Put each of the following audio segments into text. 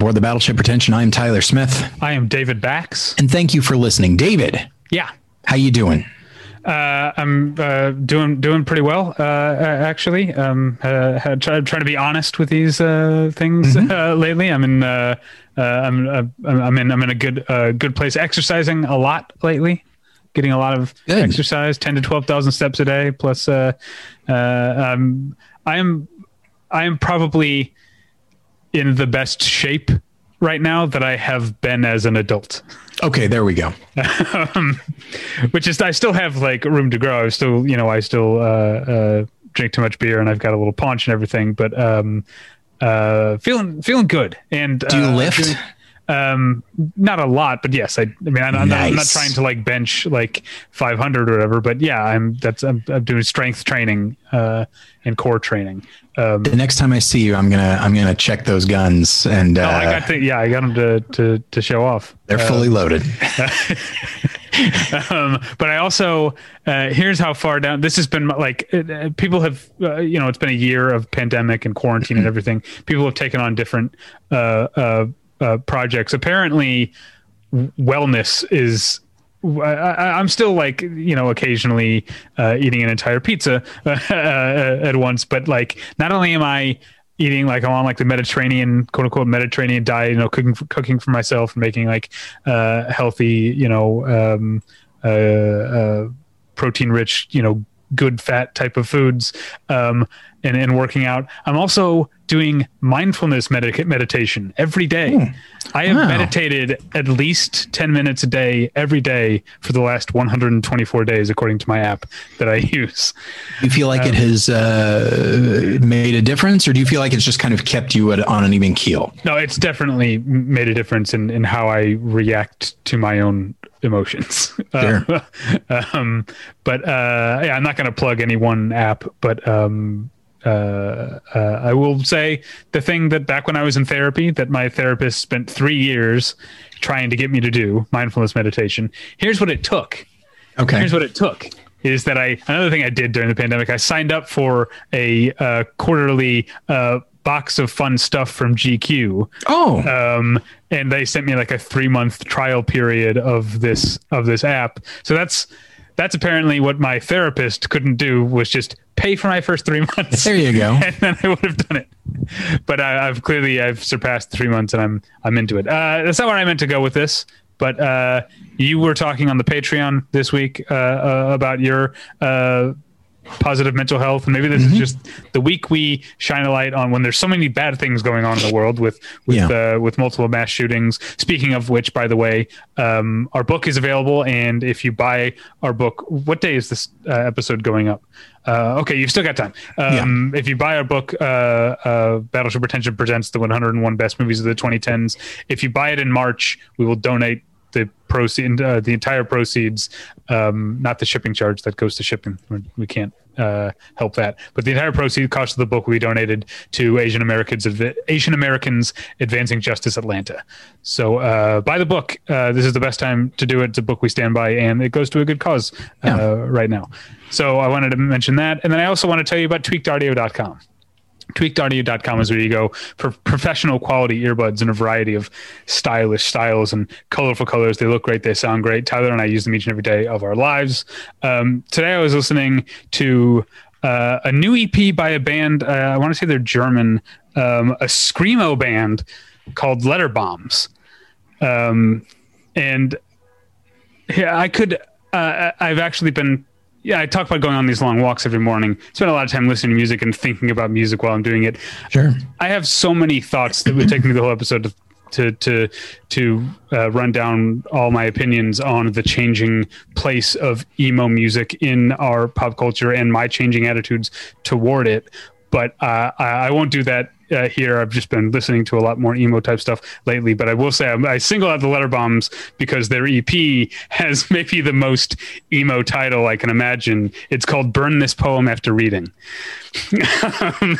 Aboard the Battleship Pretension. I'm Tyler Smith. I am David Bax. And thank you for listening. David. Yeah. How you doing? Uh, I'm uh, doing doing pretty well, uh, actually. Um, uh, try, trying to be honest with these uh, things mm-hmm. Uh, lately. I'm in uh, uh, I'm uh, I'm in I'm in a good uh, good place. Exercising a lot lately, getting a lot of good. exercise, ten to twelve thousand steps a day. Plus, uh, uh, um, I am I am probably in the best shape right now that I have been as an adult. Okay, there we go. um, which is, I still have like room to grow. I still, you know, I still uh, uh, drink too much beer and I've got a little paunch and everything, but um, uh, feeling feeling good. And do you uh, lift? Doing, um, not a lot, but yes, I, I mean, I'm, nice. not, I'm, not, trying to like bench like 500 or whatever, but yeah, I'm that's I'm, I'm doing strength training uh, and core training. Um, the next time I see you, I'm gonna I'm gonna check those guns and. Uh, oh, I got to, yeah, I got them to to to show off. They're uh, fully loaded. um, but I also uh, here's how far down this has been. Like uh, people have, uh, you know, it's been a year of pandemic and quarantine and everything. People have taken on different uh, projects. Apparently, wellness is. I, am still like you know occasionally uh, eating an entire pizza uh, at once, but like not only am I eating like I'm on like the Mediterranean quote unquote Mediterranean diet, you know, cooking for, cooking for myself, making like uh, healthy, you know, um, uh, uh, protein rich, you know, good fat type of foods, um, and and working out. I'm also doing mindfulness meditation every day. Mm. I have wow. meditated at least 10 minutes a day every day for the last 124 days, according to my app that I use. Do you feel like um, it has uh, made a difference, or do you feel like it's just kind of kept you at, on an even keel? No, it's definitely made a difference in, in how I react to my own emotions. Sure. Uh, um, but uh, yeah, I'm not going to plug any one app, but um, uh, uh, I will say the thing that back when I was in therapy, that my therapist spent three years trying to get me to do mindfulness meditation. Here's what it took. Okay. Here's what it took is that I another thing I did during the pandemic. I signed up for a uh, quarterly uh, box of fun stuff from GQ. Oh, um, and they sent me like a three month trial period of this of this app. So that's that's apparently what my therapist couldn't do was just pay for my first three months. There you go. And then I would have done it. But I, have clearly I've surpassed three months and I'm I'm into it. Uh, that's not where I meant to go with this. But uh, you were talking on the Patreon this week uh, uh about your uh, positive mental health and maybe this mm-hmm. is just the week we shine a light on when there's so many bad things going on in the world with with yeah. uh, with multiple mass shootings speaking of which by the way um, our book is available and if you buy our book what day is this uh, episode going up uh, okay, you've still got time. Um, yeah. If you buy our book, uh, uh, Battleship Pretension presents the 101 best movies of the 2010s. If you buy it in March, we will donate the proceed uh, the entire proceeds, um, not the shipping charge that goes to shipping. We can't uh, help that, but the entire proceeds cost of the book will be donated to Asian Americans Asian Americans advancing justice Atlanta. So uh, buy the book. Uh, this is the best time to do it. It's a book we stand by, and it goes to a good cause uh, yeah. right now. So I wanted to mention that, and then I also want to tell you about tweakedaudio.com tweakedaudio.com is where you go for professional quality earbuds in a variety of stylish styles and colorful colors. They look great. They sound great. Tyler and I use them each and every day of our lives. Um, today I was listening to uh, a new EP by a band. Uh, I want to say they're German, um, a screamo band called Letter Bombs. Um, and yeah, I could. Uh, I've actually been yeah, I talk about going on these long walks every morning. Spend a lot of time listening to music and thinking about music while I'm doing it. Sure. I have so many thoughts that would take me the whole episode to to to to uh, run down all my opinions on the changing place of emo music in our pop culture and my changing attitudes toward it. But uh, I, I won't do that uh, here. I've just been listening to a lot more emo type stuff lately, but I will say I, I single out the Letter Bombs because their EP has maybe the most emo title I can imagine. It's called "Burn This Poem After Reading." um,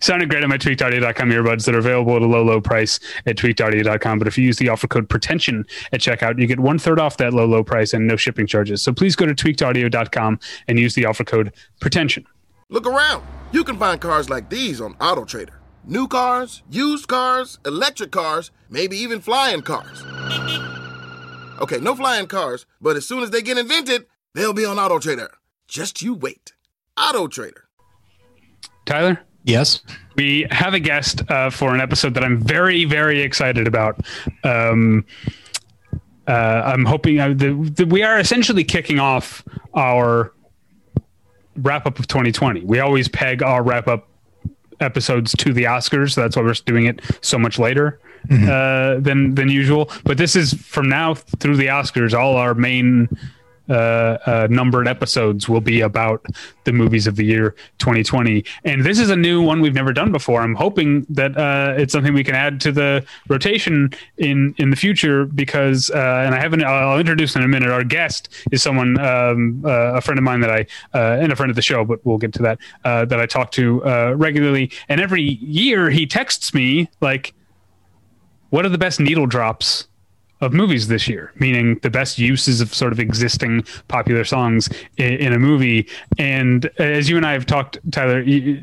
sounded great on my tweakedaudio.com earbuds that are available at a low, low price at tweakedaudio.com. But if you use the offer code pretension at checkout, you get one third off that low, low price and no shipping charges. So please go to tweakedaudio.com and use the offer code pretension. Look around. You can find cars like these on AutoTrader New cars, used cars, electric cars, maybe even flying cars. Okay, no flying cars, but as soon as they get invented, they'll be on Auto Trader. Just you wait. Auto Trader. Tyler, Yes. we have a guest uh, for an episode that I'm very, very excited about. Um, uh, I'm hoping uh, the, the, we are essentially kicking off our wrap up of 2020. We always peg our wrap up episodes to the Oscars, so that's why we're doing it so much later uh, than than usual. But this is from now through the Oscars. All our main uh, uh, numbered episodes will be about the movies of the year 2020. And this is a new one we've never done before. I'm hoping that uh, it's something we can add to the rotation in in the future because, uh, and I haven't. I'll introduce in a minute. Our guest is someone, um, a friend of mine that I, and a friend of the show, but we'll get to that. That I talk to regularly, and every year he texts me like, "What are the best needle drops?" Of movies this year, meaning the best uses of sort of existing popular songs in, in a movie. And as you and I have talked, Tyler, you,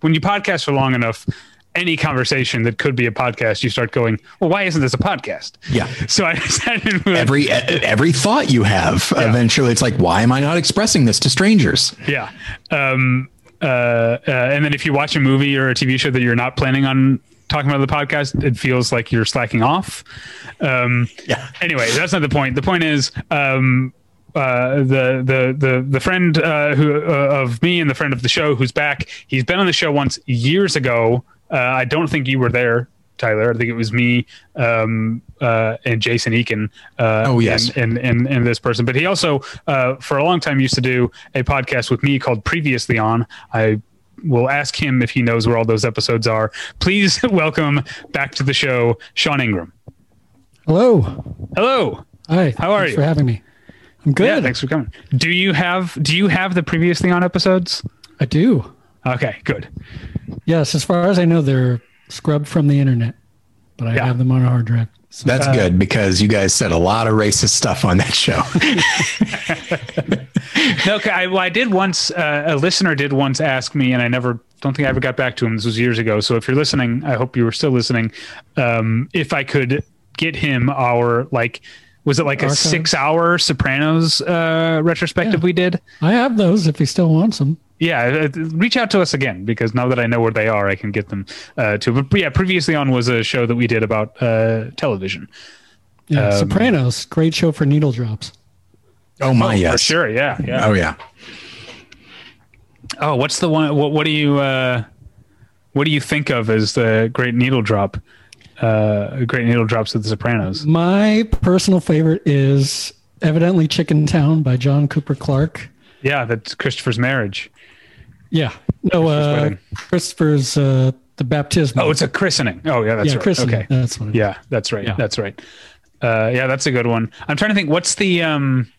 when you podcast for long enough, any conversation that could be a podcast, you start going, "Well, why isn't this a podcast?" Yeah. So I decided Every every thought you have, eventually, it's like, why am I not expressing this to strangers? Yeah. Um, uh, uh, and then if you watch a movie or a TV show that you're not planning on talking about the podcast, it feels like you're slacking off. Um, Yeah. Anyway, that's not the point. The point is, um, uh, the the the the friend uh, who uh, of me and the friend of the show who's back. He's been on the show once years ago. Uh, I don't think you were there, Tyler. I think it was me um, uh, and Jason Eakin. Uh, Oh, yes. and, and and and this person. But he also, uh, for a long time, used to do a podcast with me called Previously On. I will ask him if he knows where all those episodes are. Please welcome back to the show, Sean Ingram. Hello. Hello. Hi. How are you? Thanks you? for having me. I'm good. Yeah, thanks for coming. Do you have Do you have the Previously On episodes? I do. Okay, good. Yes, as far as I know, they're scrubbed from the internet, but I Yeah. have them on a hard drive. So That's good because you guys said a lot of racist stuff on that show. No, I, well, I did once. Uh, a listener did once ask me, and I never don't think I ever got back to him. This was years ago. So if you're listening, I hope you were still listening. Um, if I could get him our like, was it like a six hour Sopranos uh, retrospective Yeah. we did? I have those if he still wants them. Yeah, uh, reach out to us again because now that I know where they are, I can get them uh, to. But yeah, previously on was a show that we did about uh, television. Yeah, Um, Sopranos, great show for needle drops. oh my, For yes. sure. Yeah. Yeah. Oh yeah. Oh, what's the one? What, what do you uh, what do you think of as the great needle drop? Uh, great needle drops of The Sopranos. My personal favorite is evidently Chicken Town by John Cooper Clarke. Yeah, that's Christopher's marriage. Yeah. No, Christopher's uh. Christopher's uh, the baptism. Oh, it's a christening. Oh, yeah, that's yeah, right. christening. Okay. That's what. Yeah, that's right. Yeah. That's right. Uh, yeah, that's a good one. I'm trying to think. What's the um,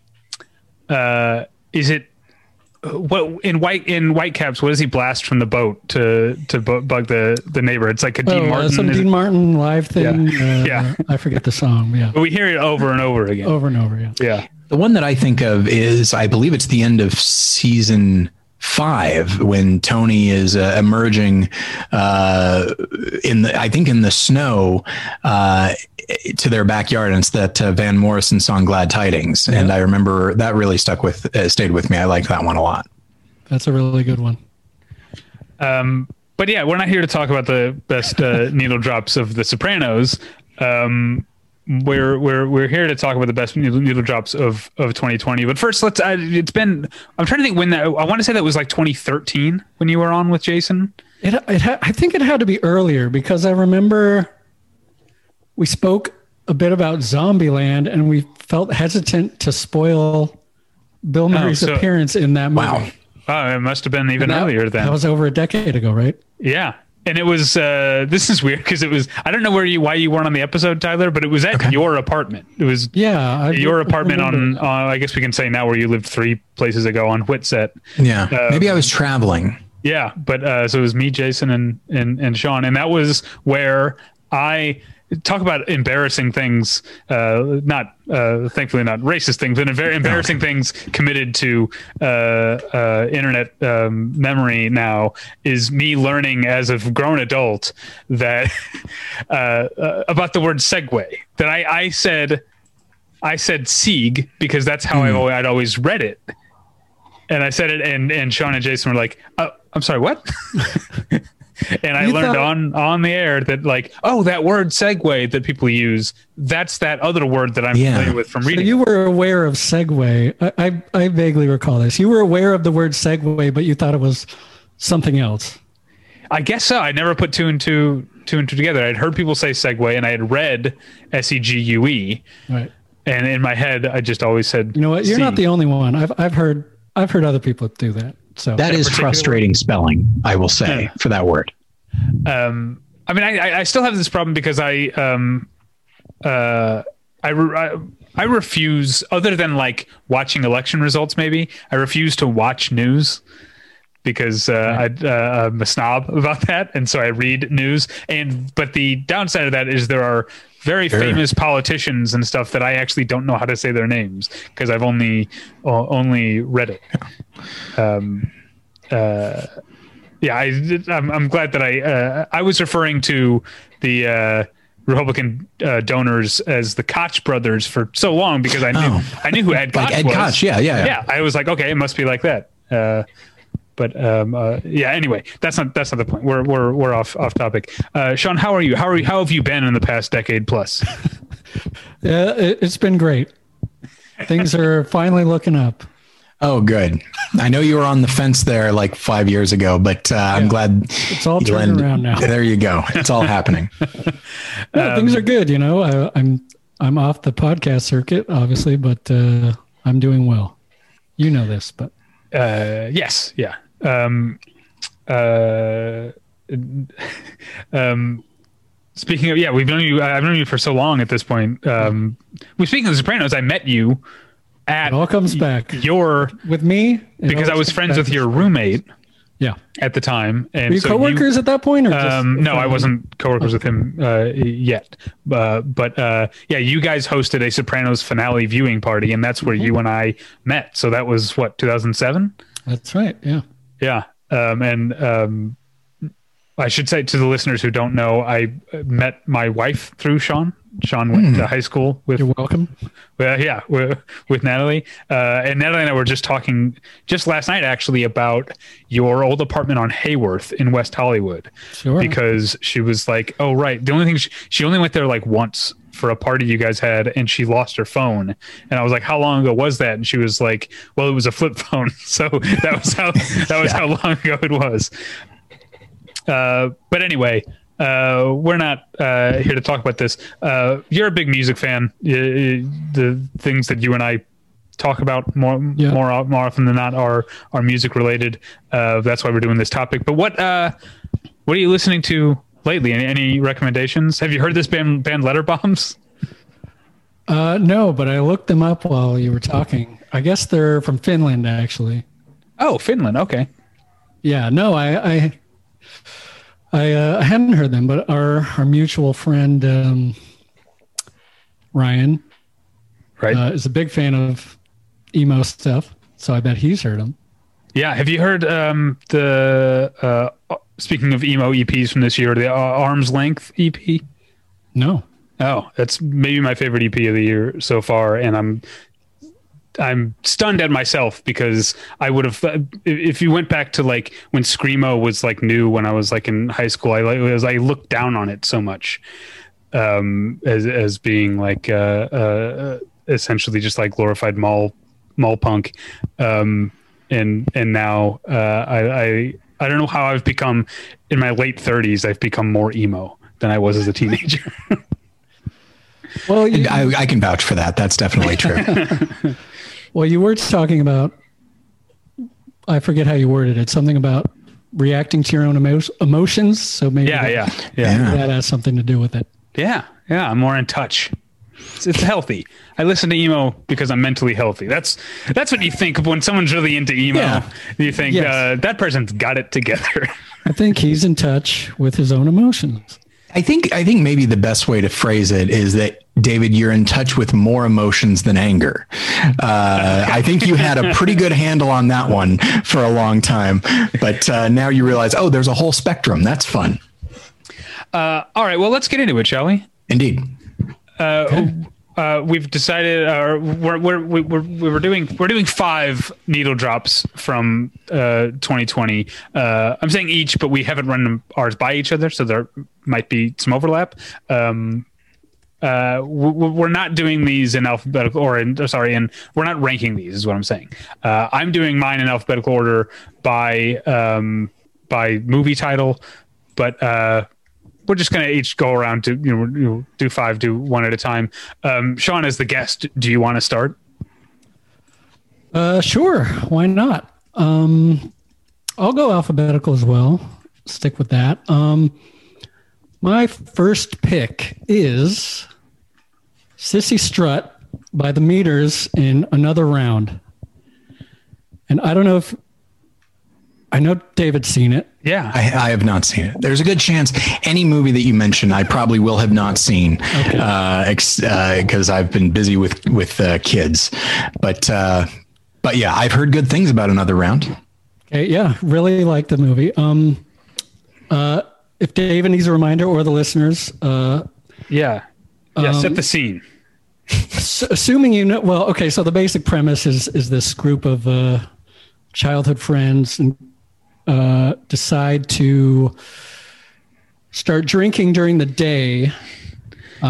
uh, is it what in white in Whitecaps? What does he blast from the boat to to bu- bug the the neighbor? It's like a Dean Oh, uh, Martin. some is it- Dean Martin live thing. Yeah. Uh, Yeah. I forget the song. Yeah. but we hear it over and over again. Over and over. Yeah. Yeah. The one that I think of is, I believe it's the end of season five when Tony is uh, emerging uh, in the, I think in the snow uh, to their backyard, and it's that uh, Van Morrison song "Glad Tidings," and I remember that really stuck with, uh, stayed with me. I like that one a lot. That's a really good one. Um, but yeah, we're not here to talk about the best uh, needle drops of The Sopranos. Um, we're we're we're here to talk about the best needle, needle drops of of 2020. But first, let's. Uh, it's been. I'm trying to think when that. I want to say that was like 2013 when you were on with Jason. It, it ha- I think it had to be earlier because I remember we spoke a bit about Zombieland and we felt hesitant to spoil Bill Murray's so- appearance in that movie. Wow. Oh, it must have been even That- earlier then. That was over a decade ago, right? yeah. And it was. Uh, this is weird because it was. I don't know where you why you weren't on the episode, Tyler, but it was at your apartment. It was Yeah. I your apartment on. Uh, I guess we can say now where you lived three places ago on Whitsett. Yeah, maybe I was traveling. Yeah, but uh, so it was me, Jason, and and and Sean, and that was where I talk about embarrassing things. Uh, not uh, thankfully not racist things, but very embarrassing things committed to uh, uh, internet um, memory. Now is me learning as a grown adult that uh, uh, about the word segue. That I, I said I said Sieg because that's how Hmm. I, I'd always read it. And I said it, and and Sean and Jason were like, oh, "I'm sorry, what?" and I You learned thought- on on the air that like, oh, that word segue that people use, that's that other word that I'm Yeah. familiar with from So reading. you were aware of Segway. I, I, I vaguely recall this. You were aware of the word Segway, but you thought it was something else. I guess so. I never put two and two two and two together. I'd heard people say segue, and I had read S E G U E, Right. and in my head, I just always said, You know what? You're not the only one. I've, I've heard I've heard other people do that. So That is frustrating spelling, I will say, Yeah. for that word. um, I mean, I, I- still have this problem because I, um, uh, I, re- I, I refuse, other than like watching election results, maybe I refuse to watch news because uh, I, uh, I'm a snob about that, and so I read news. And but the downside of that is there are very famous politicians and stuff that I actually don't know how to say their names because I've only o- only read it. Um, uh, yeah, I, I'm, I'm glad that I uh, I was referring to the uh, Republican uh, donors as the Koch brothers for so long because I knew Oh. I knew who Ed Koch Like Ed was. Koch, yeah, yeah, yeah. yeah. I was like, okay, it must be like that. Uh, but um, uh, yeah. Anyway, that's not that's not the point. We're we're we're off off topic. Uh, Sean, how are you? How are you? How have you been in the past decade plus? yeah, it, it's been great. Things are finally looking up. Oh, good. I know you were on the fence there like five years ago, but uh, I'm glad It's all you turned around now. There you go. It's all happening. Yeah, things are good. You know, I, I'm I'm off the podcast circuit, obviously, but uh, I'm doing well. You know this, but Uh, yes, yeah. Um, uh, um, speaking of, yeah, we've known you. I've known you for so long at this point. Um, we speaking of The Sopranos, I met you at it all comes back your with me because I was friends with your roommate Yeah, at the time, and were you so coworkers at that point, or just um, no, I wasn't coworkers with him uh, yet. Uh, but uh, yeah, you guys hosted a Sopranos finale viewing party, and that's where you and I met. So that was what 2007. That's right. Yeah. Yeah. Um, and um, I should say to the listeners who don't know, I met my wife through Sean. Sean went to high school with, You're welcome. well, yeah, with, with Natalie. Uh, and Natalie and I were just talking just last night, actually, about your old apartment on Hayworth in West Hollywood. Sure. Because she was like, oh, right. The only thing she, she only went there like once for a party you guys had and she lost her phone. And I was like, how long ago was that? And she was like, well, it was a flip phone. So that was how, that was how long ago it was. Uh, but anyway, uh, we're not uh, here to talk about this. Uh, you're a big music fan. The things that you and I talk about more Yeah. more more often than not are are music related. Uh, that's why we're doing this topic. But what uh, what are you listening to lately? Any, any recommendations? Have you heard this band band Letter Bombs? Uh, no, but I looked them up while you were talking. I guess they're from Finland, actually. Oh, Finland. Okay. Yeah. No, I I I, uh, I hadn't heard them, but our our mutual friend um, Ryan Right. uh, is a big fan of emo stuff, so I bet he's heard them. yeah. Have you heard um, the uh, speaking of emo EPs from this year, the uh, Arms Length EP? No. Oh, that's maybe my favorite EP of the year so far, and I'm I'm stunned at myself because I would have if- if you went back to like when screamo was like new when I was like in high school, I like was I looked down on it so much um, as as being like uh, uh, essentially just like glorified mall mall punk, um, and and now uh, I, I I don't know how I've become in my late 30s. I've become more emo than I was as a teenager. Well, you, I, I can vouch for that. That's definitely true. well, you were talking about. I forget how you worded it. Something about reacting to your own emo- emotions. So maybe yeah, that, yeah, yeah. Yeah. that has something to do with it. Yeah, yeah, I'm more in touch. It's, it's healthy. I listen to emo because I'm mentally healthy. That's that's what you think of when someone's really into emo. Yeah. You think Yes. uh, that person's got it together. I think he's in touch with his own emotions. I think I think maybe the best way to phrase it is that David, you're in touch with more emotions than anger. Uh, I think you had a pretty good handle on that one for a long time, but uh, now you realize, oh, there's a whole spectrum. That's fun. Uh, all right, well, let's get into it, shall we? Indeed. Uh, uh, we've decided, uh, we're, we're, we're, we're doing we're doing five needle drops from uh, 2020. Uh, I'm saying each, but we haven't run ours by each other, so there might be some overlap. Um, uh, we- we're not doing these in alphabetical or in or sorry, and we're not ranking these. Is what I'm saying. Uh, I'm doing mine in alphabetical order by um, by movie title, but uh, we're just gonna each go around to you know, you know do five, do one at a time. Um, Sean, as the guest, do you want to start? Uh, sure. Why not? Um, I'll go alphabetical as well. Stick with that. Um, my first pick is Cissy Strut by the Meters in another round. And I don't know if I know David's seen it. Yeah, I, I have not seen it. There's a good chance any movie that you mention, I probably will have not seen because uh, I've been busy with with uh, kids. But uh, but yeah, I've heard good things about another round. Okay, yeah, really like the movie. Um, uh, if David needs a reminder or the listeners, uh, yeah, yeah. set Um, the scene. S- assuming you know well okay so the basic premise is is this group of uh childhood friends and uh decide to start drinking during the day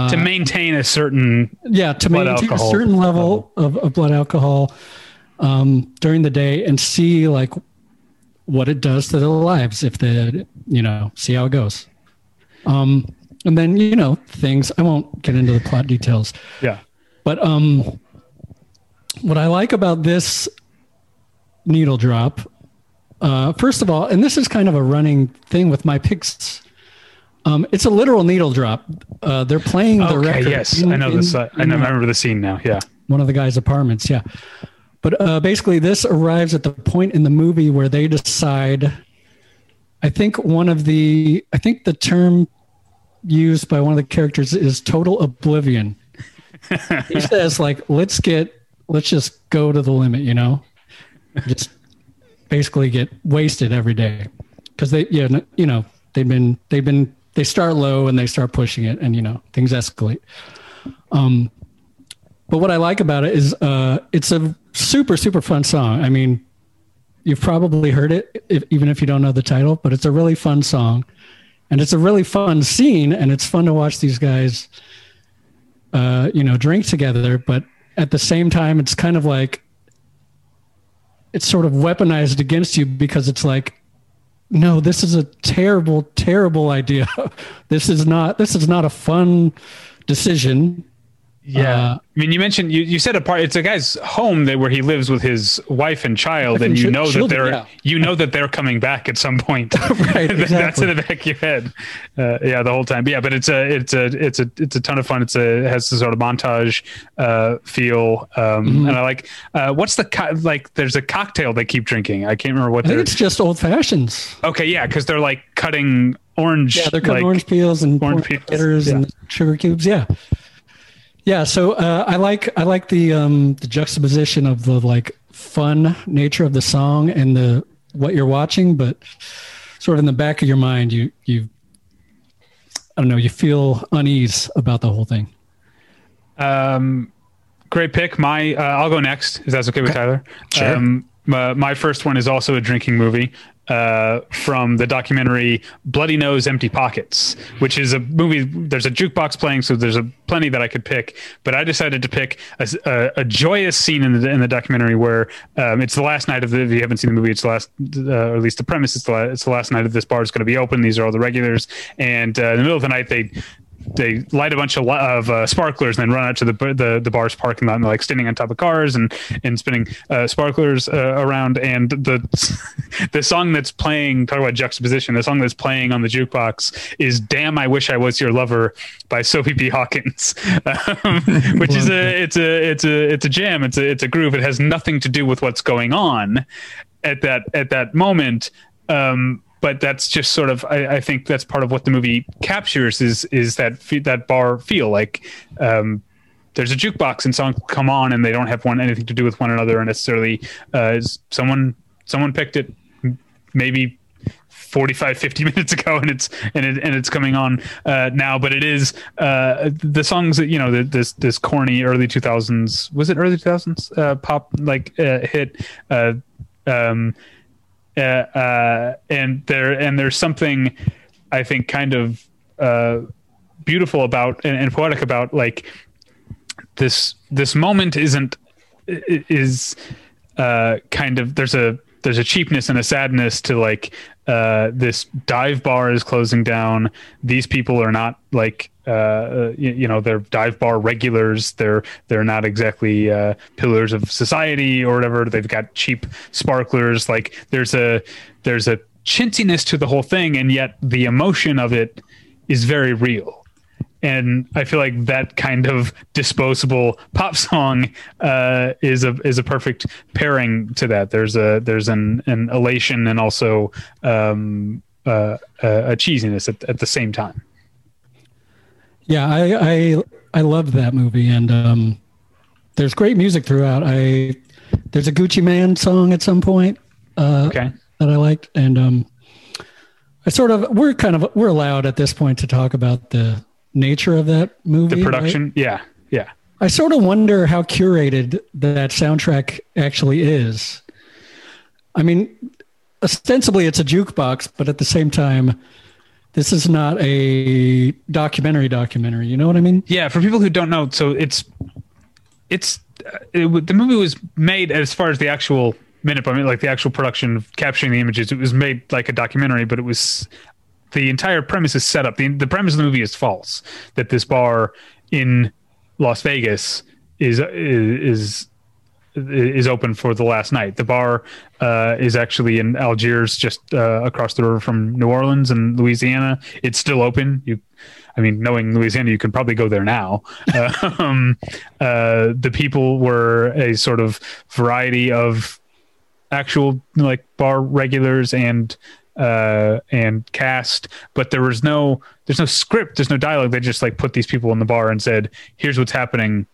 to maintain a certain yeah to maintain a certain level. of, of blood alcohol um during the day and see like what it does to their lives if they you know see how it goes. Um and then you know things i won't get into the plot details. Yeah. But um, what I like about this needle drop, uh, first of all, and this is kind of a running thing with my picks. Um, it's a literal needle drop. Uh, they're playing the Okay. record. Yes, in- I know in- this. Uh, I know, uh, remember the scene now. Yeah. one of the guy's apartments. Yeah. But uh, basically, this arrives at the point in the movie where they decide. I think one of the, I think the term used by one of the characters is total oblivion. he says, like, let's get, let's just go to the limit, you know? Just basically get wasted every day. Because they, yeah, n- you know, they've been, they've been, they start low and they start pushing it and, you know, things escalate. Um, but what I like about it is uh, it's a super super fun song. I mean, you've probably heard it if, even if you don't know the title, but it's a really fun song, and it's a really fun scene, and it's fun to watch these guys, uh, you know, drink together. But at the same time, it's kind of like it's sort of weaponized against you because it's like no this is a terrible terrible idea. This is not this is not a fun decision Yeah. Uh, I mean, you mentioned you, you said a part. It's a guy's home that where he lives with his wife and child, and you chi- know that they're yeah. you know that they're coming back at some point. Right, That's in the back of your head. Uh, yeah, the whole time. But yeah, but it's a it's a it's a it's a ton of fun. It's a it has this sort of montage uh, feel, um, Mm-hmm. and I like uh, what's the co- like. There's a cocktail they keep drinking. I can't remember what I think it's just old fashions. Okay, yeah, because they're like cutting orange. Yeah, they're cutting like, orange peels and orange orange peels, yeah. and sugar cubes. Yeah, yeah. So uh, I like I like the um, the juxtaposition of the like fun nature of the song and the what you're watching, but sort of in the back of your mind, you you I don't know, you feel unease about the whole thing. Um, great pick. My uh, I'll go next. If that's okay with Tyler. Sure. Um, my, my first one is also a drinking movie uh, from the documentary Bloody Nose, Empty Pockets, which is a movie. There's a jukebox playing, so there's a plenty that I could pick. But I decided to pick a, a, a joyous scene in the in the documentary where um, it's the last night of the. If you haven't seen the movie, it's the last, uh, or at least the premise is the la- it's the last night of this bar is going to be open. These are all the regulars, and uh, in the middle of the night they they light a bunch of, of uh, sparklers and then run out to the, the the bar's parking lot and like standing on top of cars and and spinning uh, sparklers uh, around. And the the song that's playing talk about juxtaposition the song that's playing on the jukebox is "Damn I Wish I Was Your Lover" by Sophie B. Hawkins, um, which is a it's a it's a it's a jam. It's a it's a groove. It has nothing to do with what's going on at that at that moment. Um but that's just sort of I, I, think that's part of what the movie captures is is that that bar feel like um, there's a jukebox and songs come on and they don't have one anything to do with one another and necessarily uh, someone someone picked it maybe 45 50 minutes ago and it's and it, and it's coming on uh, now but it is uh, the songs that you know the, this this corny early 2000s was it early 2000s uh, pop like uh, hit uh, um, uh, uh, and there and there's something I think kind of uh, beautiful about and, and, poetic about like this this moment isn't is uh, kind of there's a there's a cheapness and a sadness to like uh, this dive bar is closing down. These people are not like uh, you, you, know they're dive bar regulars. They're they're not exactly uh, pillars of society or whatever. They've got cheap sparklers. Like there's a there's a chintziness to the whole thing, and yet the emotion of it is very real and I feel like that kind of disposable pop song uh, is a is a perfect pairing to that. There's a there's an an elation and also um, uh, a cheesiness at, at the same time. Yeah, I I I loved that movie, and um, there's great music throughout. I there's a Gucci Mane song at some point uh, okay. that I liked, and um, I sort of we're kind of we're allowed at this point to talk about the nature of that movie. The production, right? yeah, yeah. I sort of wonder how curated that soundtrack actually is. I mean, ostensibly it's a jukebox, but at the same time, this is not a documentary documentary. You know what I mean? Yeah. For people who don't know, so it's it's uh, it, the movie was made as far as the actual minute by minute, like the actual production of capturing the images. It was made like a documentary, but it was the entire premise is set up. The, the premise of the movie is false. That this bar in Las Vegas is is is open for the last night. The bar uh, is actually in Algiers, just uh, across the river from New Orleans and Louisiana. It's still open. You, I mean, knowing Louisiana, you can probably go there now. um, uh, the people were a sort of variety of actual like bar regulars and uh, and cast, but there was no there's no script, there's no dialogue. They just like put these people in the bar and said, "Here's what's happening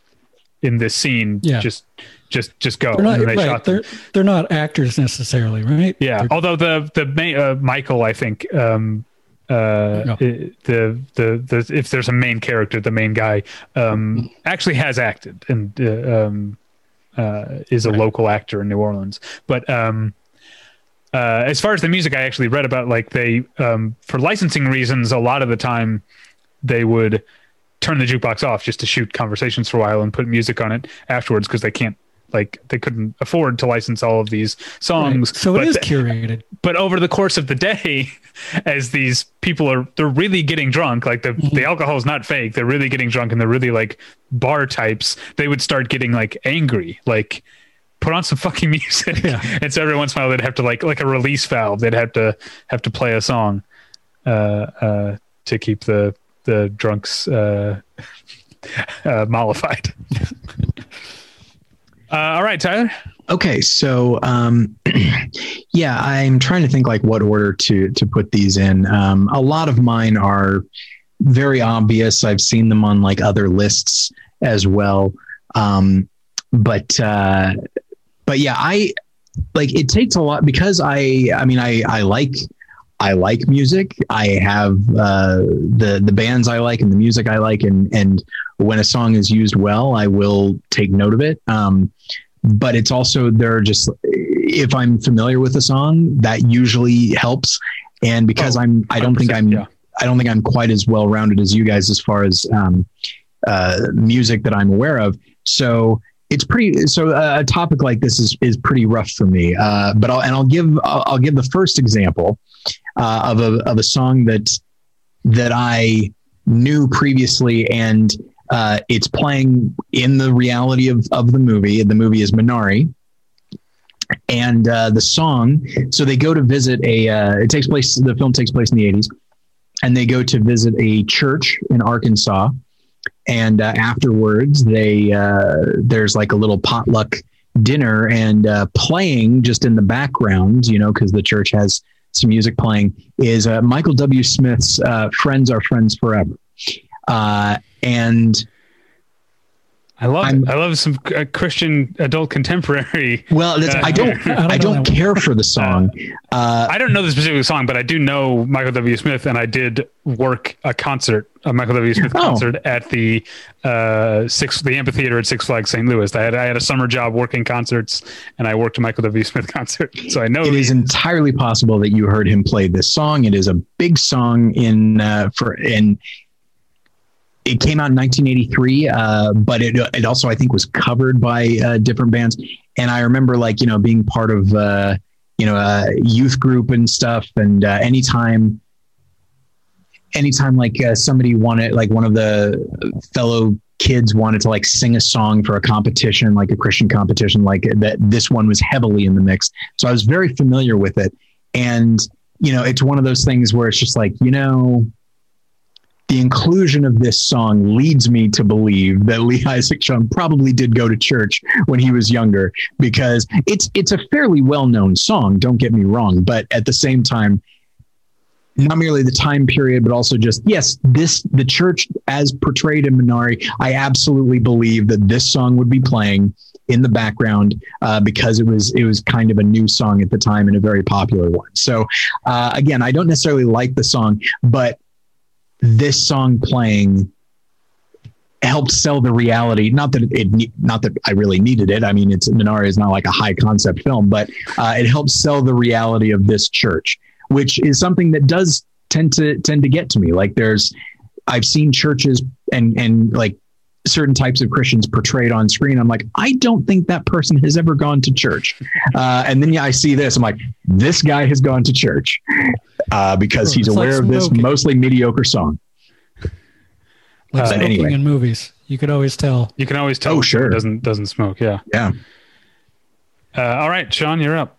in this scene. Yeah. Just just just go." They're not, they right. they're, they're not actors necessarily, right? Yeah. They're, Although the the uh, Michael, I think. Um, uh, no. the, the the if there's a main character, the main guy um, actually has acted and uh, um, uh, is a right. local actor in New Orleans. But um, uh, as far as the music, I actually read about like they um, for licensing reasons, a lot of the time they would turn the jukebox off just to shoot conversations for a while and put music on it afterwards because they can't like they couldn't afford to license all of these songs. Right. So it is curated. But over the course of the day, as these people are they're really getting drunk, like the mm-hmm. the alcohol is not fake. They're really getting drunk and they're really like bar types. They would start getting like angry, like put on some fucking music. Yeah. and so every once in a while they'd have to like like a release valve. They'd have to have to play a song uh, uh, to keep the the drunks uh, uh, mollified. uh, all right, Tyler. Okay, so um, yeah, I'm trying to think like what order to to put these in. Um, a lot of mine are very obvious. I've seen them on like other lists as well. Um, but uh, but yeah, I like it takes a lot because I I mean I I like I like music. I have uh, the the bands I like and the music I like, and and when a song is used well, I will take note of it. Um, but it's also there are just if I'm familiar with a song, that usually helps. And because oh, I'm I don't think I'm yeah. I don't think I'm quite as well rounded as you guys as far as um, uh, music that I'm aware of. So it's pretty so uh, a topic like this is is pretty rough for me uh, but I'll and I'll give I'll, I'll give the first example uh, of a of a song that that I knew previously and uh, it's playing in the reality of of the movie. The movie is Minari. And uh, the song so they go to visit a uh, it takes place the film takes place in the 80s and they go to visit a church in Arkansas and uh, afterwards they uh, there's like a little potluck dinner and uh, playing just in the background you know because the church has some music playing is uh, Michael W. Smith's uh, "Friends Are Friends Forever," uh, and I love I'm-. I love some uh, Christian adult contemporary. well, that's, I don't, I don't I don't care for the song. Uh, I don't know the specific song, but I do know Michael W. Smith, and I did work a concert, a Michael W. Smith Oh. concert at the uh, six, the amphitheater at Six Flags St. Louis. I had I had a summer job working concerts, and I worked a Michael W. Smith concert, so I know it is entirely possible that you heard him play this song. It is a big song in uh, for and it came out in 1983, uh, but it it also I think was covered by uh, different bands. And I remember like you know being part of uh, you know a youth group and stuff. And uh, anytime anytime like uh, somebody wanted like one of the fellow kids wanted to like sing a song for a competition like a christian competition like that this one was heavily in the mix so i was very familiar with it and you know it's one of those things where it's just like you know the inclusion of this song leads me to believe that Lee Isaac Chung probably did go to church when he was younger because it's it's a fairly well-known song don't get me wrong but at the same time not merely the time period, but also just yes, this the church as portrayed in Minari. I absolutely believe that this song would be playing in the background uh, because it was it was kind of a new song at the time and a very popular one. So uh, again, I don't necessarily like the song, but this song playing helped sell the reality. Not that it, not that I really needed it. I mean, it's Minari is not like a high concept film, but uh, it helped sell the reality of this church which is something that does tend to tend to get to me. Like there's, I've seen churches and and like certain types of Christians portrayed on screen. I'm like, I don't think that person has ever gone to church. Uh, and then yeah, I see this. I'm like, this guy has gone to church uh, because he's It's like aware of this mostly mediocre song. Like Uh, smoking anyway. in movies, you could always tell. you can always tell. Oh, sure. doesn't doesn't smoke. Yeah. Yeah. Uh, all right, Sean, you're up.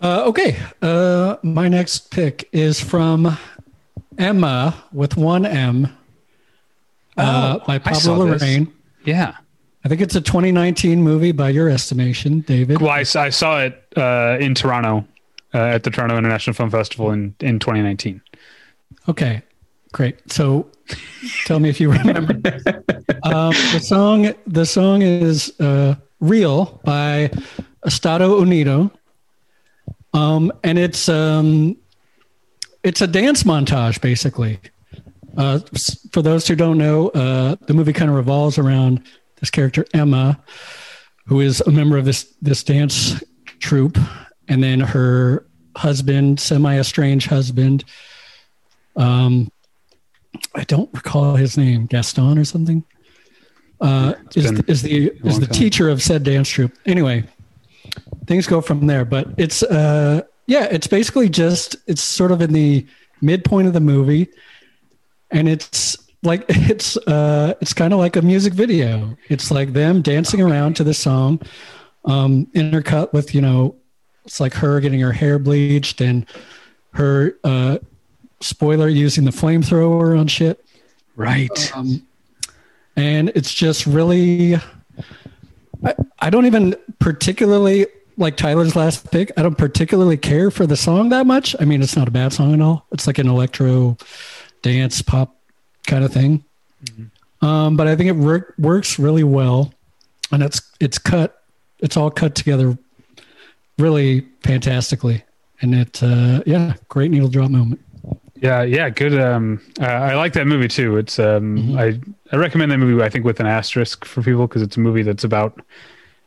Uh, okay, uh, my next pick is from Ema with one M uh, Oh, by I saw Pablo this. Larraín. Yeah. I think it's a 2019 movie by your estimation, David. Well, I saw it uh, in Toronto uh, at the Toronto International Film Festival in in 2019. Okay, great. So tell me if you remember. um, the song the song is uh, "Real" by Estado Unido, um, and it's um, it's a dance montage basically. Uh, for those who don't know, uh, the movie kind of revolves around this character Ema, who is a member of this this dance troupe, and then her husband, semi estranged husband. Um, I don't recall his name, Gaston or something. Uh, is, is the is the time. teacher of said dance troupe. Anyway, things go from there. But it's uh, yeah, it's basically just it's sort of in the midpoint of the movie, and it's like it's uh, it's kind of like a music video. It's like them dancing around to the song, um, intercut with you know, it's like her getting her hair bleached and her uh, spoiler using the flamethrower on shit. Right. Um, and it's just really, I, I don't even particularly like Tyler's last pick. I don't particularly care for the song that much. I mean, it's not a bad song at all. It's like an electro dance pop kind of thing. Um, but I think it work, works really well, and it's it's cut. It's all cut together really fantastically, and it uh, yeah, great needle drop moment. Yeah, yeah, good. Um, uh, I like that movie too. It's um, Mm-hmm. I I recommend that movie. I think with an asterisk for people because it's a movie that's about.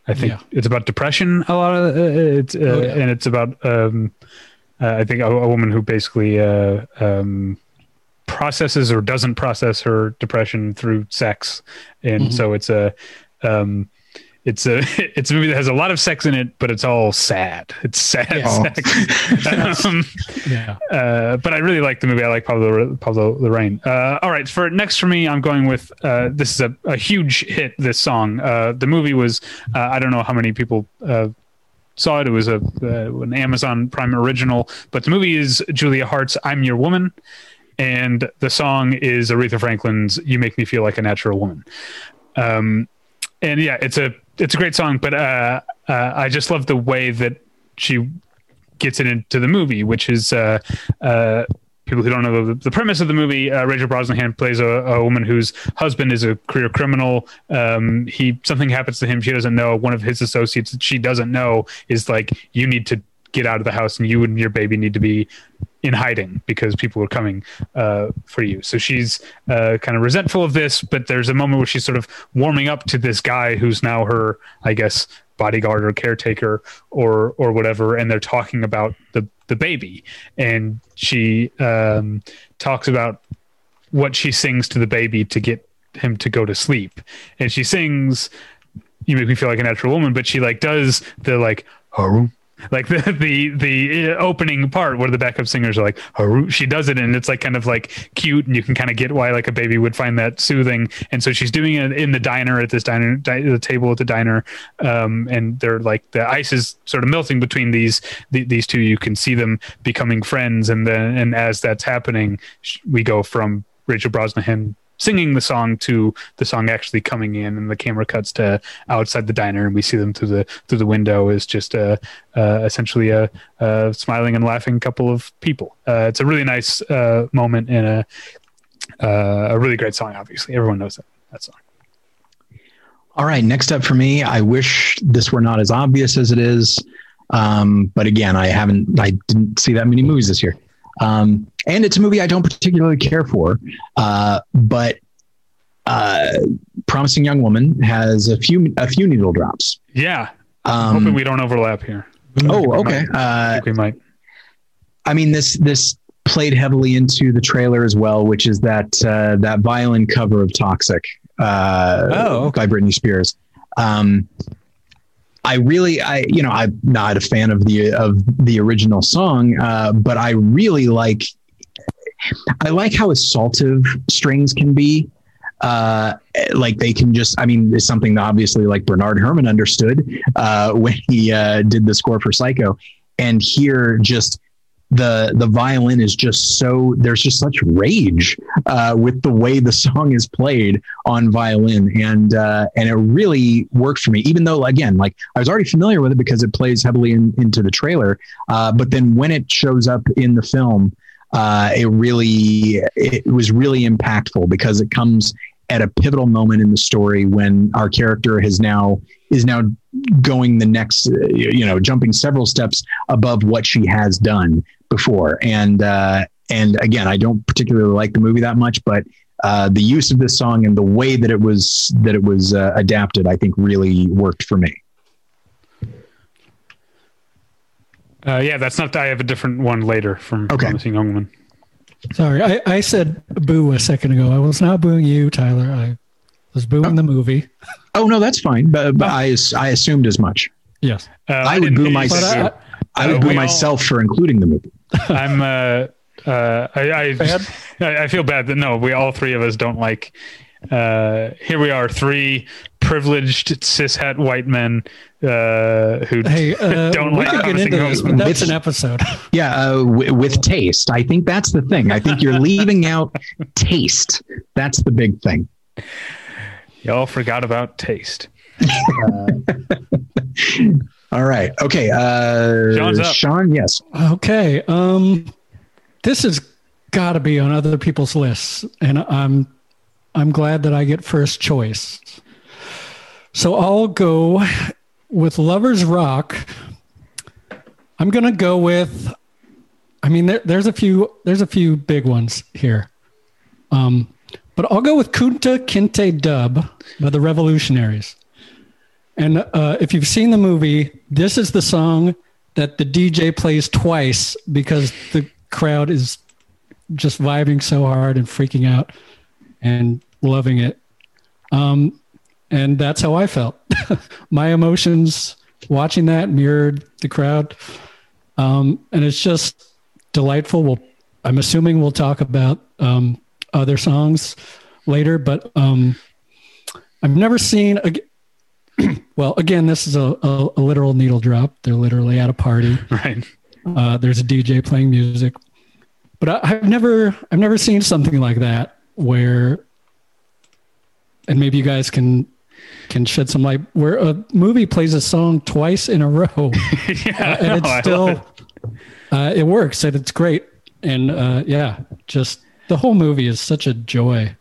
I think Yeah. it's about depression a lot of uh, it's uh, Oh, yeah. and it's about um, uh, I think a, a woman who basically uh, um, processes or doesn't process her depression through sex, and Mm-hmm. so it's a um, it's a it's a movie that has a lot of sex in it, but it's all sad. It's sad Yeah. sex. um, Yeah. uh, but I really like the movie. I like Pablo Pablo Larraín. Uh, all right, for next for me, I'm going with uh, this is a, a huge hit. This song. Uh, the movie was uh, I don't know how many people uh, saw it. It was a uh, an Amazon Prime original, but the movie is Julia Hart's "I'm Your Woman," and the song is Aretha Franklin's "You Make Me Feel Like a Natural Woman." Um, and yeah, it's a it's a great song, but uh, uh, I just love the way that she gets it into the movie, which is uh, uh, people who don't know the, the premise of the movie. Uh, Rachel Brosnahan plays a, a, woman whose husband is a career criminal. Um, he something happens to him she doesn't know. One of his associates that she doesn't know is like, you need to get out of the house, and you and your baby need to be in hiding because people are coming uh, for you. So she's uh, kind of resentful of this, but there's a moment where she's sort of warming up to this guy who's now her, I guess, bodyguard or caretaker or or whatever, and they're talking about the the baby, and she um, talks about what she sings to the baby to get him to go to sleep, and she sings. You make me feel like a natural woman, but she like does the like like the the the opening part where the backup singers are like she does it and it's like kind of like cute and you can kind of get why like a baby would find that soothing. And so she's doing it in the diner at this diner di- the table at the diner um, and they're like the ice is sort of melting between these the, these two. You can see them becoming friends and then and as that's happening we go from Rachel Brosnahan singing the song to the song actually coming in and the camera cuts to outside the diner and we see them through the through the window is just a, uh, essentially a, a, smiling and laughing couple of people. Uh, it's a really nice uh, moment and a uh, a really great song obviously. Everyone knows that that song. All right next up for me i wish this were not as obvious as it is um, but again i haven't i didn't see that many movies this year um, and it's a movie I don't particularly care for, uh, but uh, Promising Young Woman has a few a few needle drops. Yeah, um, hoping we don't overlap here. Oh, okay. Might. I we might. Uh, I mean this this played heavily into the trailer as well, which is that uh, that violin cover of "Toxic" uh, oh, okay. by Britney Spears. Um, I really, I you know, I'm not a fan of the of the original song, uh, but I really like. I like how assaultive strings can be. Uh, like they can just, I mean, it's something that obviously like Bernard Herrmann understood uh, when he uh, did the score for Psycho, and here just the the violin is just so there's just such rage uh, with the way the song is played on violin. And uh, and it really worked for me even though again like I was already familiar with it because it plays heavily in, into the trailer uh, but then when it shows up in the film uh, it really it was really impactful because it comes at a pivotal moment in the story when our character has now is now going the next you know jumping several steps above what she has done before. And uh, and again, I don't particularly like the movie that much, but uh, the use of this song and the way that it was that it was uh, adapted, I think, really worked for me. Uh, yeah, that's not. I have a different one later from okay. Promising Young Woman. Sorry, I, I said boo a second ago. I was not booing you, Tyler. I was booing oh. the movie. Oh no, that's fine. But, but I I assumed as much. Yes, uh, I, I would boo myself. I, I, would boo myself all, for including the movie. I'm uh, uh, I I, I feel bad that no, we all three of us don't like. Uh, here we are, three privileged cishet white men uh, who hey, uh, don't like get into this, but that's an episode. Yeah, uh, w- with taste. I think that's the thing. I think you're leaving out taste. That's the big thing. Y'all forgot about taste. All right. Okay. Uh, Sean, yes. Okay. Um, this has got to be on other people's lists, and I'm I'm glad that I get first choice. So I'll go with Lovers Rock. I'm gonna go with. I mean, there, there's a few there's a few big ones here, um, but I'll go with Kunta Kinte Dub by the Revolutionaries. And uh, if you've seen the movie, this is the song that the DJ plays twice because the crowd is just vibing so hard and freaking out and loving it. Um, and that's how I felt. My emotions watching that mirrored the crowd. Um, and it's just delightful. We'll, I'm assuming we'll talk about um, other songs later, but um, I've never seen, well, again, this is a, a, a, literal needle drop. They're literally at a party. Right. Uh, there's a DJ playing music, but I, have never, I've never seen something like that where, and maybe you guys can can shed some light where a movie plays a song twice in a row, yeah, uh, and it's still uh, it works and it's great. And uh, yeah, just the whole movie is such a joy.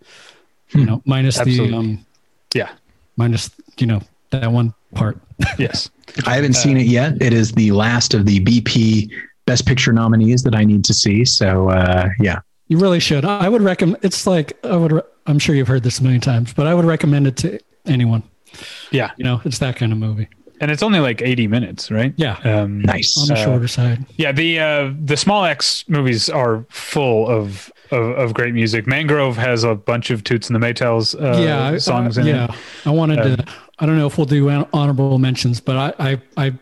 You know, minus the um, Yeah. minus you know that one part. Yes. I haven't seen it yet. It is the last of the BP Best Picture nominees that I need to see. So uh, yeah, You really should. I would recommend. It's like I would. Re- I'm sure you've heard this a million times, but I would recommend it to anyone. Yeah. You know, it's that kind of movie. And it's only like 80 minutes, right? Yeah, Um, nice. on the uh, shorter side. Yeah, the uh, the Small Axe movies are full of, of of great music. Mangrove has a bunch of Toots and the Maytals uh, yeah, songs uh, in yeah. it. I wanted Um, to. I don't know if we'll do hon- mentions, but I, I I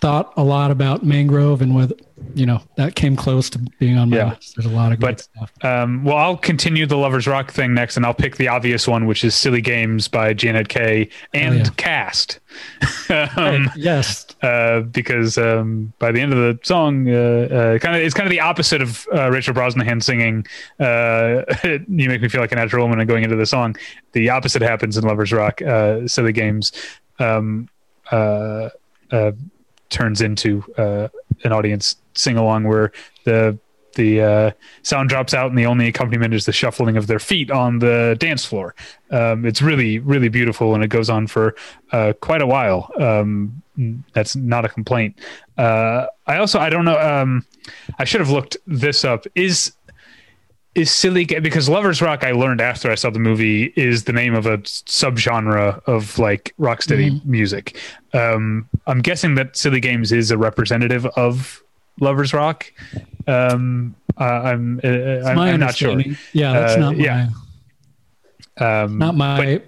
thought a lot about Mangrove and with you know that came close to being on my Yeah. list. There's a lot of good But- stuff. Um, well, I'll continue the Lovers Rock thing next, and I'll pick the obvious one, which is "Silly Games" by Janet Kay and yeah. Cast. um, yes, uh, because um, by the end of the song, uh, uh, kind of it's kind of the opposite of uh, Rachel Brosnahan singing uh, "You Make Me Feel Like a Natural Woman" and going into the song. The opposite happens in Lovers Rock. Uh, Silly Games um, uh, uh, turns into uh, an audience sing along where the the uh, sound drops out and the only accompaniment is the shuffling of their feet on the dance floor. Um, it's really, really beautiful and it goes on for uh, quite a while. Um, that's not a complaint. Uh, I also, I don't know. Um, I should have looked this up. Is is silly because lovers rock i learned after i saw the movie is the name of a subgenre of like rocksteady music. Um i'm guessing that silly games is a representative of lovers rock. Um uh, i'm uh, I'm, I'm not sure. Yeah, that's Uh, not my yeah. um not my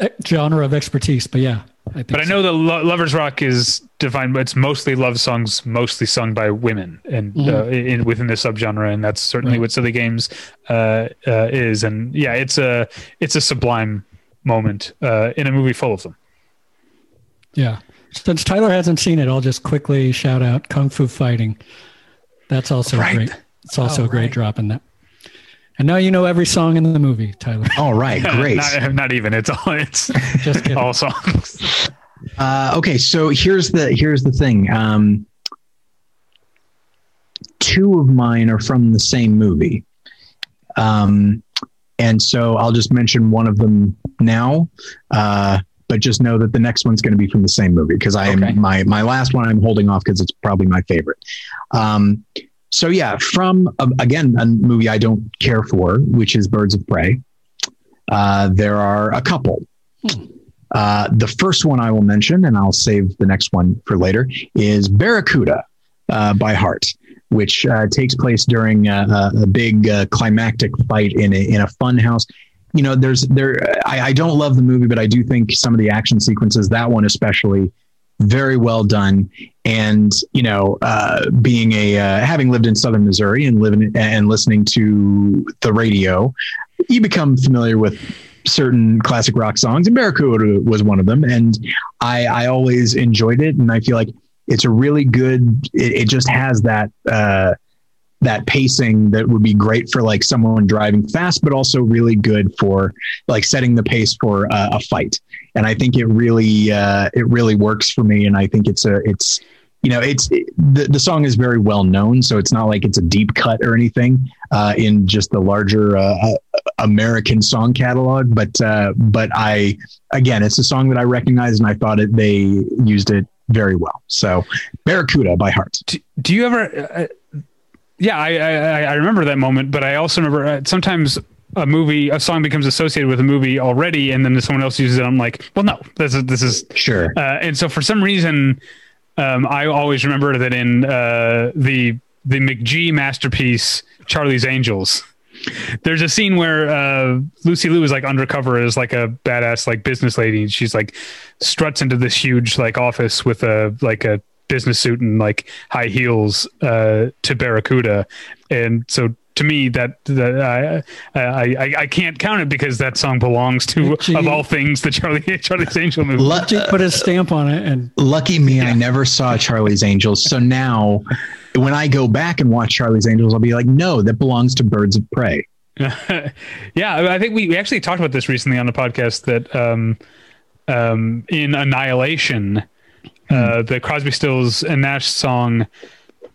eh, genre of expertise, but yeah, I think. But I so. know that lo- lovers rock is defined, but it's mostly love songs, mostly sung by women, and uh, in within the subgenre, and that's certainly Mm-hmm. Right. what Silly Games uh, uh, is. And yeah, it's a it's a sublime moment uh, in a movie full of them. Yeah. Since Tyler hasn't seen it, I'll just quickly shout out Kung Fu Fighting. That's also Right. great. It's also Oh, a great right. drop in that. And now you know every song in the movie, Tyler. All right, great. not, not even. It's all it's Just kidding. all songs. Uh, okay, so here's the here's the thing. Um, two of mine are from the same movie, um, and so I'll just mention one of them now. Uh, but just know that the next one's going to be from the same movie because I am my my last one I'm holding off because it's probably my favorite. Um, so yeah, from uh, again a movie I don't care for, which is Birds of Prey. Uh, there are a couple. Uh, the first one I will mention, and I'll save the next one for later, is Barracuda uh, by Heart, which uh, takes place during a, a, a big uh, climactic fight in a, in a fun house. You know, there's there. I, I don't love the movie, but I do think some of the action sequences, that one especially, very well done. And you know, uh, being a uh, having lived in Southern Missouri and living and listening to the radio, you become familiar with certain classic rock songs, and Barracuda was one of them. And I, I always enjoyed it, and I feel like it's a really good. It, it just has that uh, that pacing that would be great for like someone driving fast, but also really good for like setting the pace for uh, a fight. And I think it really uh, it really works for me. And I think it's a it's you know it's it, the the song is very well known, so it's not like it's a deep cut or anything uh, in just the larger uh, American song catalog. But uh, but I again, it's a song that I recognize, and I thought it they used it very well. So Barracuda by Heart. do, do you ever uh, yeah I, I i remember that moment but i also remember uh, sometimes a movie a song becomes associated with a movie already and then someone else uses it i'm like well no this is this is Sure. uh, and so for some reason um, i always remember that in uh, the the McG masterpiece charlie's angels there's a scene where uh, Lucy Liu is like undercover as like a badass like business lady. and She's like struts into this huge like office with a like a business suit and like high heels uh, to Barracuda, and so to me that that I, I I I can't count it because that song belongs to Gee. of all things the Charlie Charlie's Angel movie. Lu- Jake put his stamp on it, and lucky me, I never saw Charlie's Angels. So now, when I go back and watch Charlie's Angels, I'll be like, no, that belongs to Birds of Prey. yeah, I think we, we actually talked about this recently on the podcast that um, um, in Annihilation, uh, the Crosby, Stills, and Nash song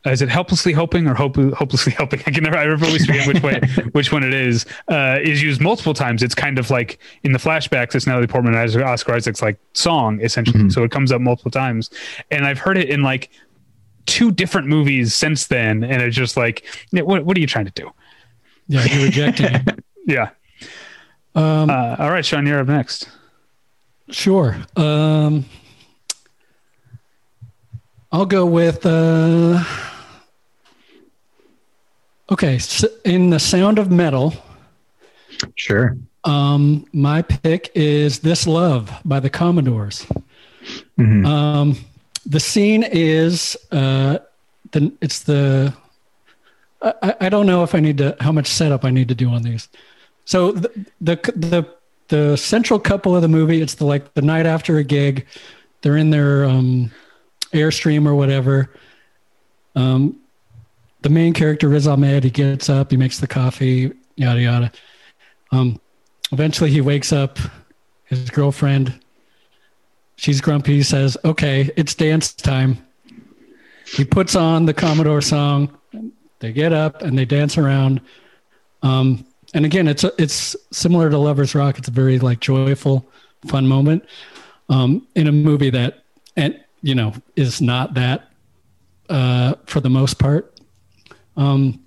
is it helplessly hoping or hope, hopelessly helping? I can never, I always forget which way, which one it is, uh, is used multiple times. It's kind of like in the flashbacks, it's Natalie Portman and Oscar Isaac's like song essentially. Mm-hmm. So it comes up multiple times. And I've heard it in like two different movies since then. And it's just like, what, what are you trying to do? Yeah. You're rejecting it. yeah. Um, uh, all right, Sean, you're up next. Sure. Um, I'll go with. Uh, okay, so in the sound of metal. Sure. Um, my pick is "This Love" by the Commodores. Mm-hmm. Um, the scene is uh, the it's the. I, I don't know if I need to how much setup I need to do on these. So the the the, the central couple of the movie, it's the like the night after a gig, they're in their um, Airstream or whatever. Um, the main character Riz Ahmed, he gets up, he makes the coffee, yada yada. Um, eventually, he wakes up. His girlfriend, she's grumpy. Says, "Okay, it's dance time." He puts on the Commodore song. They get up and they dance around. Um, and again, it's it's similar to Lovers Rock. It's a very like joyful, fun moment um, in a movie that and you know is not that uh, for the most part. Um,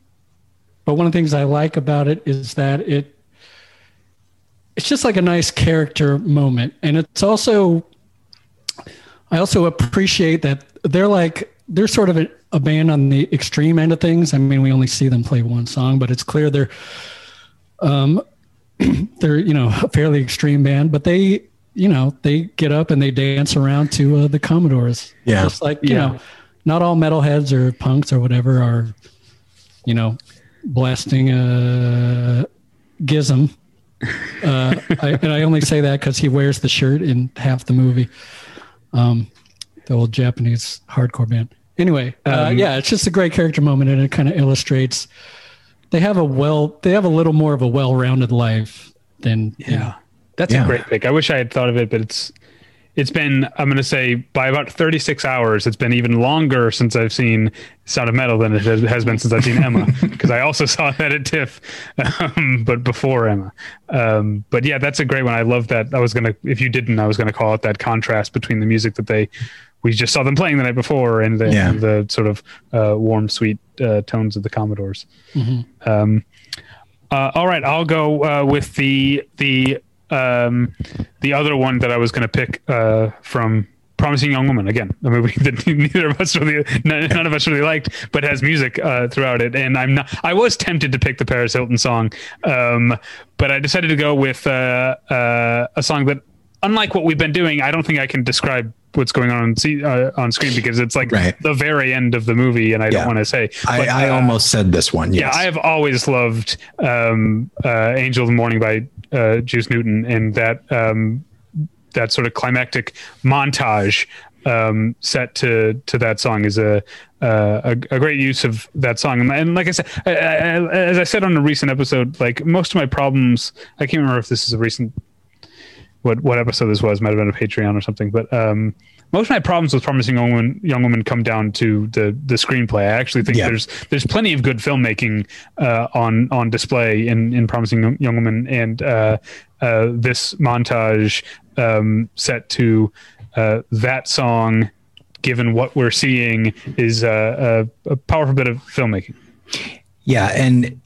but one of the things I like about it is that it it's just like a nice character moment, and it's also I also appreciate that they're like they're sort of a, a band on the extreme end of things. I mean, we only see them play one song, but it's clear they're um, they're you know a fairly extreme band, but they you know they get up and they dance around to uh, the Commodores. Yeah, just like you yeah. know, not all metalheads or punks or whatever are you know blasting a Gizm. Uh, I, and I only say that because he wears the shirt in half the movie. Um, the old Japanese hardcore band. Anyway, uh, um, yeah, it's just a great character moment, and it kind of illustrates they have a well they have a little more of a well-rounded life than yeah. You know. That's yeah. a great pick. I wish I had thought of it, but it's it's been I'm going to say by about 36 hours. It's been even longer since I've seen Sound of Metal than it has, has been since I've seen Ema because I also saw that at TIFF, um, but before Ema. Um, but yeah, that's a great one. I love that. I was gonna if you didn't, I was gonna call it that contrast between the music that they we just saw them playing the night before and the, yeah. the sort of uh, warm, sweet uh, tones of the Commodores. Mm-hmm. Um, uh, all right, I'll go uh, with the the um, the other one that I was going to pick uh, from Promising Young Woman again, a movie that neither of us really, none of us really liked, but has music uh, throughout it. And I'm not, I was tempted to pick the Paris Hilton song, um, but I decided to go with uh, uh, a song that, unlike what we've been doing, I don't think I can describe what's going on uh, on screen because it's like right. the very end of the movie, and I yeah. don't want to say. But, I, I uh, almost said this one. Yes. Yeah, I have always loved um, uh, "Angel of the Morning" by uh, Juice Newton, and that um, that sort of climactic montage um, set to to that song is a, uh, a, a great use of that song. And, like I said, I, I, as I said on a recent episode, like most of my problems, I can't remember if this is a recent what what episode this was. Might have been a Patreon or something. But um, most of my problems with Promising Young Woman, Young Woman come down to the the screenplay. I actually think yeah. there's there's plenty of good filmmaking uh, on on display in in Promising Young Woman, and uh, uh, this montage um, set to uh, that song, given what we're seeing, is a, a powerful bit of filmmaking. Yeah, and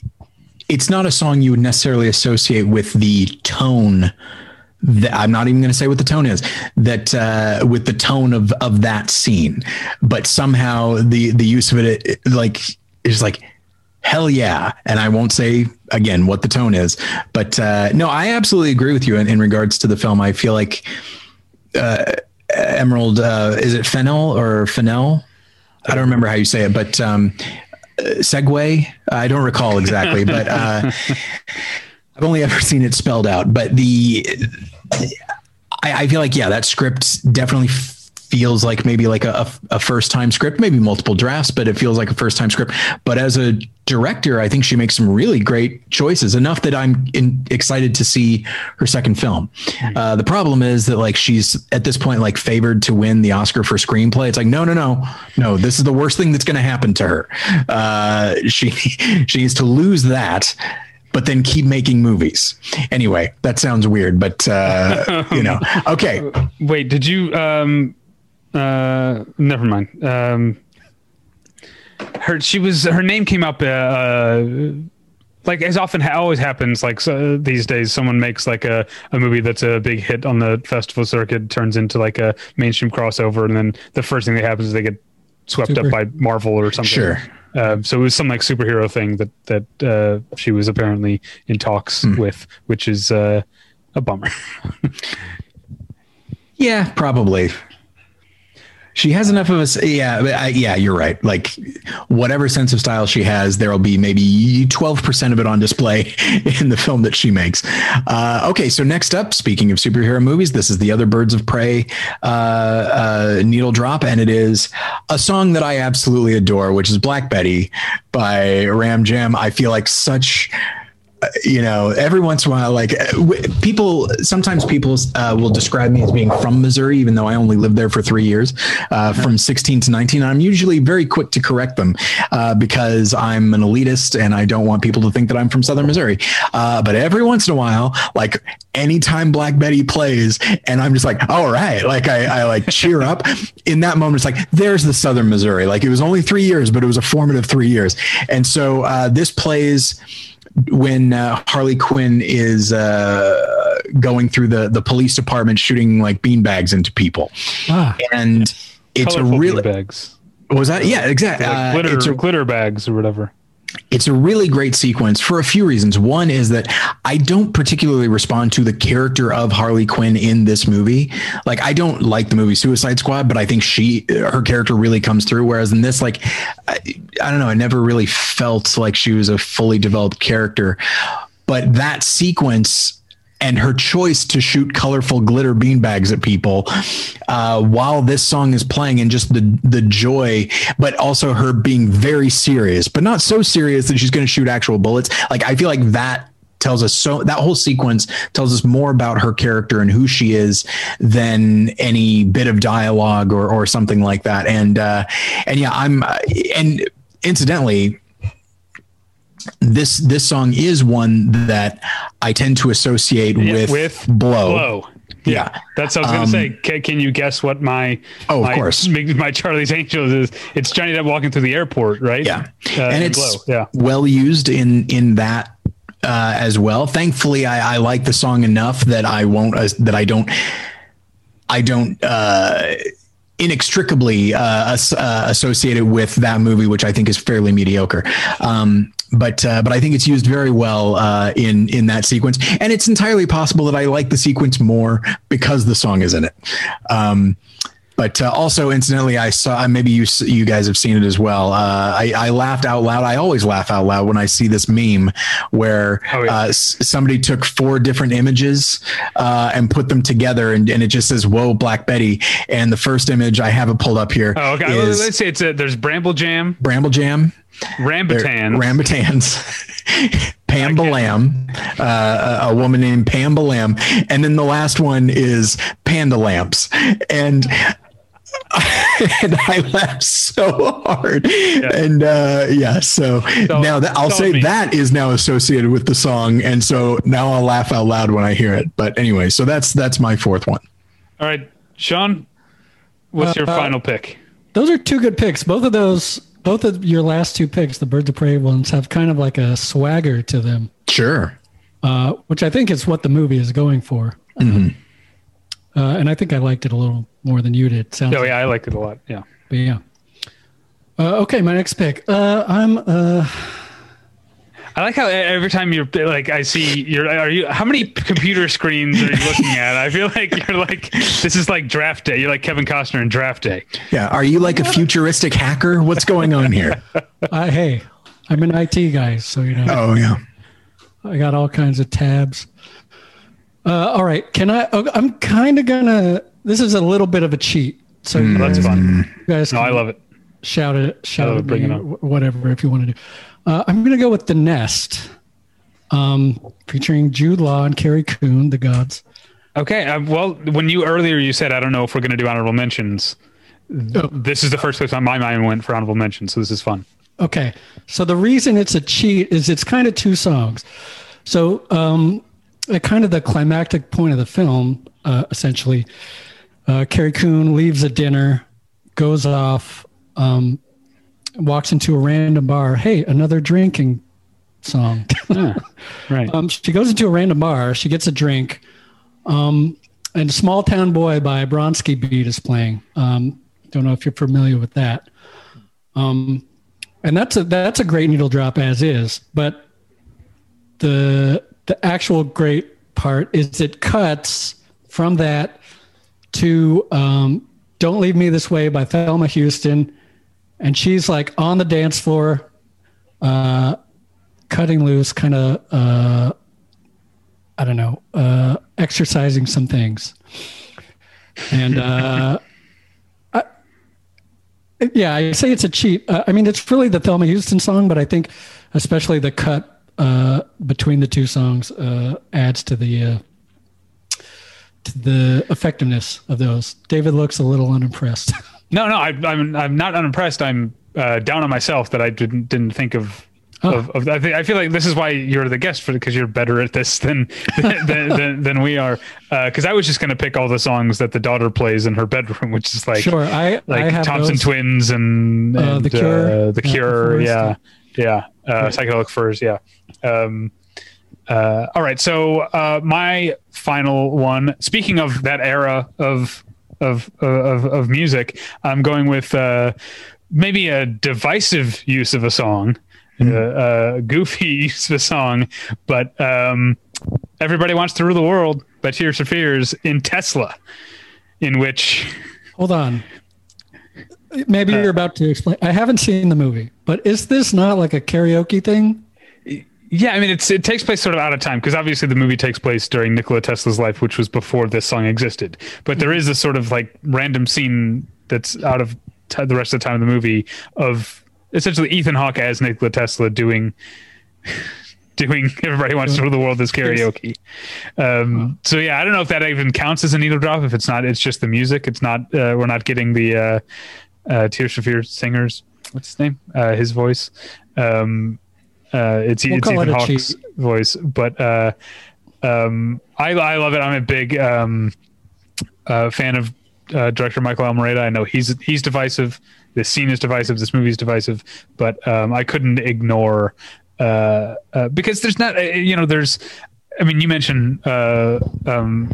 it's not a song you would necessarily associate with the tone that I'm not even going to say what the tone is that uh, with the tone of of that scene, but somehow the the use of it, it like is like hell yeah and i won't say again what the tone is. But uh, no i absolutely agree with you in, in regards to the film. I feel like uh, emerald uh, is it fennell or Fennel? i don't remember how you say it but um, uh, segue i don't recall exactly but uh, I've only ever seen it spelled out, but the I, I feel like yeah, that script definitely feels like maybe like a, a first time script, maybe multiple drafts, but it feels like a first time script. But as a director, I think she makes some really great choices, enough that I'm in, excited to see her second film. Uh, the problem is that like she's at this point like favored to win the Oscar for screenplay. It's like no, no, no, no. This is the worst thing that's going to happen to her. Uh, she she needs to lose that but then keep making movies. Anyway, that sounds weird, but uh, you know, okay. Wait, did you? Um, uh, never mind. Um, her she was her name came up. Uh, uh like as often ha- always happens, like so these days, someone makes like a, a movie that's a big hit on the festival circuit, turns into like a mainstream crossover, and then the first thing that happens is they get swept Super. up by Marvel or something. Sure. Uh, so it was some like superhero thing that that uh, she was apparently in talks mm. with, which is uh, a bummer. yeah, probably she has enough of a yeah I, yeah you're right. Like whatever sense of style she has there will be maybe 12% of it on display in the film that she makes. Uh, okay so next up speaking of superhero movies this is the other birds of prey uh, uh, needle drop and it is a song that i absolutely adore which is black betty by ram jam. I feel like such you know, every once in a while, like people, sometimes people uh, will describe me as being from Missouri, even though I only lived there for three years, uh, from 16 to 19. I'm usually very quick to correct them uh, because I'm an elitist and I don't want people to think that I'm from Southern Missouri. Uh, but every once in a while, like anytime Black Betty plays, and I'm just like, all right, like I, I like cheer up. In that moment, it's like, there's the Southern Missouri. Like it was only three years, but it was a formative three years. And so uh, this plays when uh, Harley Quinn is uh, going through the the police department shooting like beanbags into people, ah, and it's a really bags. Was that yeah exactly like uh, glitter, it's a, glitter bags or whatever. It's a really great sequence for a few reasons. One is that I don't particularly respond to the character of Harley Quinn in this movie. Like I don't like the movie Suicide Squad, but I think she her character really comes through. Whereas in this, like I, I don't know, I never really felt like she was a fully developed character. But that sequence and her choice to shoot colorful glitter beanbags at people uh, while this song is playing and just the the joy but also her being very serious but not so serious that she's going to shoot actual bullets. Like i feel like that tells us so that whole sequence tells us more about her character and who she is than any bit of dialogue or or something like that. And uh and yeah i'm and incidentally this this song is one that I tend to associate yeah, with, with blow. blow. Yeah. yeah. that's what I was going to um, say. Can, can, you guess what my oh, my, of course my Charlie's Angels is? It's Johnny Depp walking through the airport, right? Yeah, uh, and it's blow. yeah well used in in that uh, as well. Thankfully, I, I like the song enough that I won't uh, that I don't I don't. Uh, inextricably uh, uh, associated with that movie, which I think is fairly mediocre. Um, but uh, but I think it's used very well uh, in in that sequence, and it's entirely possible that I like the sequence more because the song is in it. Um, but uh, also, incidentally, I saw maybe you you guys have seen it as well. Uh, I, I, laughed out loud. I always laugh out loud when I see this meme where oh, yeah. uh, somebody took four different images uh, and put them together, and, and, it just says "Whoa, Black Betty." And the first image I have it pulled up here. Oh, okay. Is, Let's say it's a, there's Bramble Jam. Bramble Jam. Rambutans. Rambutans. Pam Balam, uh, a woman named Pam Balam, and then the last one is Panda Lamps, and and I laughed so hard. Yeah. And uh, yeah, so, so now that I'll say me. that is now associated with the song, and so now I'll laugh out loud when I hear it. But anyway, so that's that's my fourth one. All right, Sean, what's uh, your final pick? Those are two good picks. Both of those, both of your last two picks, the Birds of Prey ones, have kind of like a swagger to them. Sure. Uh, which I think is what the movie is going for. Mm-hmm. Uh, and I think I liked it a little more than you did. Sounds oh yeah, like. I liked it a lot. Yeah. But yeah. Uh, okay, my next pick. Uh, I'm. I like how every time you're like, I see you're. Are you? How many computer screens are you looking at? I feel like you're like this is like draft day. You're like Kevin Costner in draft day. Yeah. Are you like a futuristic hacker? What's going on here? Uh, hey, I'm an IT guy, so you know. Oh yeah. I got all kinds of tabs. Uh, all right, can I? Oh, I'm kind of gonna. This is a little bit of a cheat. So Mm, that's fun. You guys, No, I love it. shout it, shout it, it, bring it me, on. wh- whatever if you want to do. Uh, I'm going to go with the Nest, um, featuring Jude Law and Carrie Coon, the gods. Okay. Uh, well, when you earlier you said I don't know if we're going to do honorable mentions. Oh. This is the first place on my mind went for honorable mentions, so this is fun. Okay. So the reason it's a cheat is it's kind of two songs. So um, at kind of the climactic point of the film, uh, essentially, uh, Carrie Coon leaves a dinner, goes off, um, walks into a random bar. Hey, another drinking song. Right. um, she goes into a random bar. She gets a drink. Um, and Small Town Boy by Bronski Beat is playing. Um, don't know if you're familiar with that. Um, and that's a that's a great needle drop as is. But the the actual great part is it cuts from that to um, "Don't Leave Me This Way" by Thelma Houston, and she's like on the dance floor, uh, cutting loose, kind of uh, I don't know, uh, exercising some things, and. Uh, I- yeah, I say it's a cheat. Uh, I mean, it's really the Thelma Houston song, but I think especially the cut uh, between the two songs uh, adds to the uh, to the effectiveness of those. David looks a little unimpressed. No, no, I, I'm I'm not unimpressed. I'm uh, down on myself that I didn't didn't think of. Oh. Of, of I, think, I feel like this is why you're the guest for because you're better at this than than, than, than we are. Because I was just going to pick all the songs that the daughter plays in her bedroom, which is like sure, I like I have Thompson those. Twins and, Uh, and The Cure. uh, the Yeah, Cure, yeah, Forest, yeah, uh, psychedelic furs, yeah. Um, uh, all right, so uh, my final one. Speaking of that era of of of, of music, I'm going with uh, maybe a divisive use of a song, uh, uh, goofy use of a song, but um, "Everybody Wants to Rule the World" by Tears for Fears in Tesla, in which Hold on. Maybe Uh, you're about to explain. I haven't seen the movie, but is this not like a karaoke thing? Yeah, I mean, it's it takes place sort of out of time because obviously the movie takes place during Nikola Tesla's life, which was before this song existed. But there is a sort of like random scene that's out of t- the rest of the time of the movie of essentially Ethan Hawke as Nikola Tesla doing doing "Everybody Wants to Rule the World" as karaoke. Um, so yeah, I don't know if that even counts as a needle drop. If it's not, it's just the music. It's not. Uh, we're not getting the uh, uh, Tears for Fears singers. What's his name? Uh, his voice. Um, uh, it's We'll it's call it Hawke's cheat. voice, but uh, um, I I love it. I'm a big um, uh, fan of uh, director Michael Almereyda. I know he's he's divisive. This scene is divisive. This movie is divisive, but um, I couldn't ignore uh, uh, because there's not uh, you know there's. I mean, you mentioned uh, um,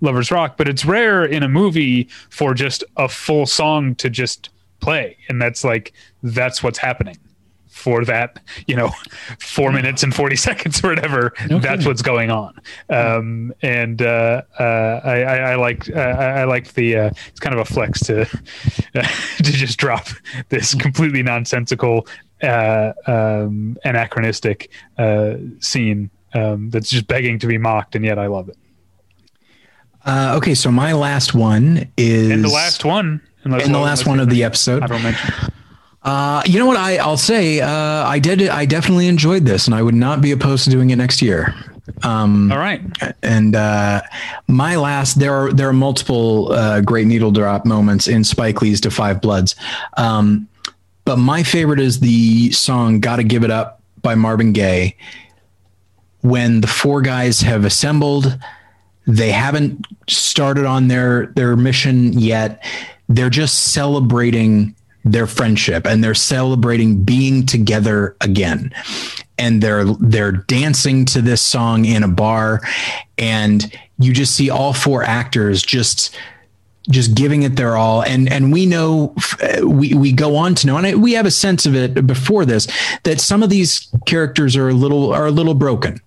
Lovers Rock, but it's rare in a movie for just a full song to just play, and that's like that's what's happening for that you know four minutes and 40 seconds or whatever No that's kidding. what's going on um and uh, uh i i, I like uh, i I like the uh it's kind of a flex to to just drop this completely nonsensical uh um anachronistic uh scene um that's just begging to be mocked and yet i love it Uh, okay, so my last one is and the last one and the last one of the episode. I don't mention. Uh, you know what? I I'll say uh, I did. I definitely enjoyed this, and I would not be opposed to doing it next year. Um, all right and uh, my last there are there are multiple uh, great needle drop moments in Spike Lee's Da 5 Bloods, um, but my favorite is the song "Gotta Give It Up" by Marvin Gaye. When the four guys have assembled, they haven't started on their their mission yet. They're just celebrating their friendship and they're celebrating being together again. And they're they're dancing to this song in a bar and you just see all four actors just just giving it their all. And and we know we we go on to know and we have a sense of it before this that some of these characters are a little are a little broken.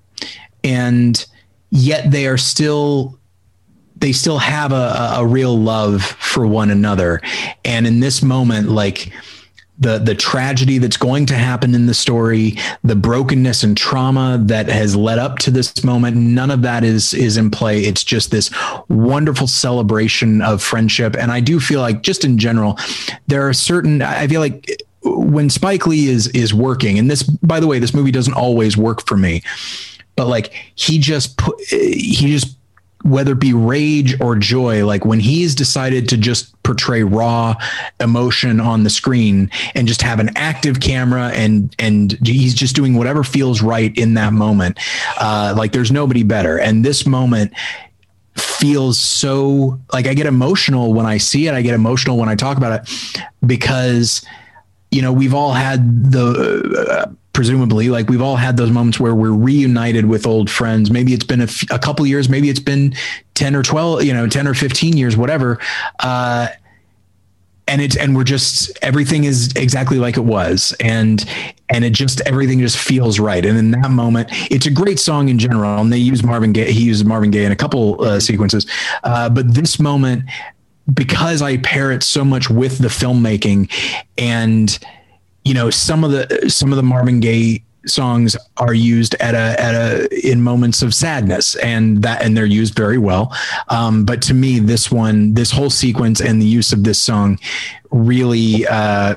And yet they are still they still have a, a, real love for one another and in this moment like the the tragedy that's going to happen in the story, the brokenness and trauma that has led up to this moment, none of that is is in play. It's just this wonderful celebration of friendship. And I do feel like just in general, there are certain I feel like when Spike Lee is is working, and this by the way, this movie doesn't always work for me, but like he just put he just whether it be rage or joy, like when he's decided to just portray raw emotion on the screen and just have an active camera and and he's just doing whatever feels right in that moment. Uh, like there's nobody better. And this moment feels so like I get emotional when I see it. I get emotional when I talk about it because you know we've all had the uh, presumably like we've all had those moments where we're reunited with old friends. Maybe it's been a, f- a couple years maybe it's been 10 or 12 you know 10 or 15 years whatever uh, and it's and we're just everything is exactly like it was and and it just everything just feels right. And in that moment it's a great song in general and they use marvin gaye he uses marvin gaye in a couple uh, sequences uh, but this moment because I pair it so much with the filmmaking and you know some of the some of the Marvin Gaye songs are used at a at a in moments of sadness and that and they're used very well. Um, but to me this one this whole sequence and the use of this song really uh,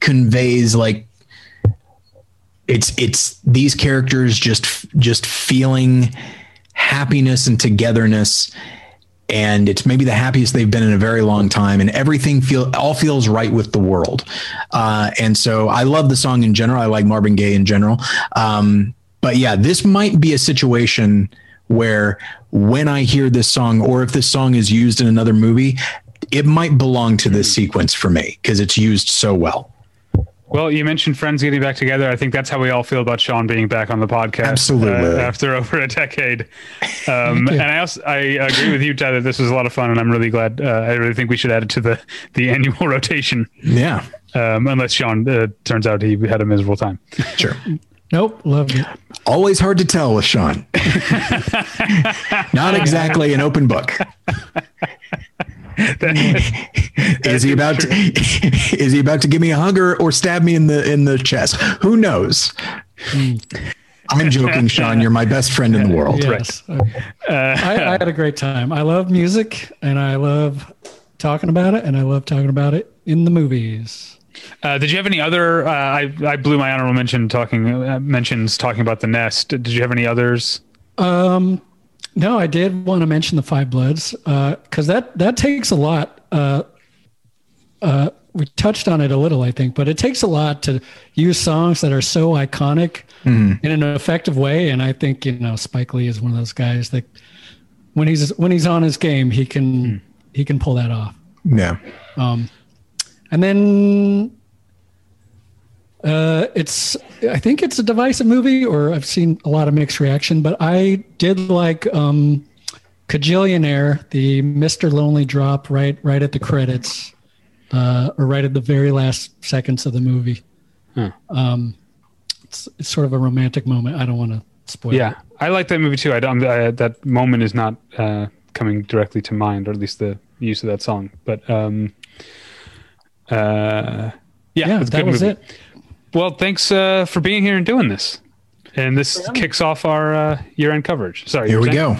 conveys like it's it's these characters just just feeling happiness and togetherness and it's maybe the happiest they've been in a very long time and everything feel all feels right with the world. Uh, and so i love the song in general. I like marvin gaye in general. Um, but yeah this might be a situation where when i hear this song or if this song is used in another movie it might belong to this sequence for me because it's used so well Well, you mentioned friends getting back together. I think that's how we all feel about Sean being back on the podcast. Absolutely. uh, after over a decade. Um, and I also I agree with you, Tyler. This was a lot of fun, and I'm really glad. Uh, I really think we should add it to the the annual rotation. yeah Um, unless Sean uh, turns out he had a miserable time. sure Nope, love it. always hard to tell with sean not exactly an open book is he about to, is he about to give me a hug or, or stab me in the in the chest who knows i'm joking sean you're my best friend in the world Yes. I, I had a great time. I love music and I love talking about it and I love talking about it in the movies. Uh, did you have any other? Uh, I I blew my honorable mention talking uh, mentions talking about the nest. Did you have any others? Um, no, I did want to mention the Five Bloods because that that takes a lot. Uh, uh, we touched on it a little, I think, but it takes a lot to use songs that are so iconic in an effective way. And I think you know Spike Lee is one of those guys that when he's when he's on his game, he can he can pull that off. yeah Um, and then uh, it's I think it's a divisive movie, or I've seen a lot of mixed reaction. But I did like um, Kajillionaire, the Mister Lonely drop right right at the credits, uh, or right at the very last seconds of the movie. Um, it's, it's sort of a romantic moment. I don't want to spoil. Yeah, it. I like that movie too. I don't. I, that moment is not uh, coming directly to mind, or at least the use of that song. But um, uh, yeah, yeah, that was movie. it. Well, thanks uh, for being here and doing this. And this kicks off our uh, year-end coverage. Sorry, here we saying? go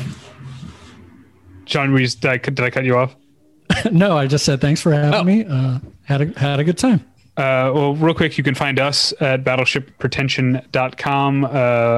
John. Were you, did, I, did I cut you off? no, I just said thanks for having Oh. me. Uh, had a had a good time. Uh, well, real quick, you can find us at battleshippretension.com. Uh,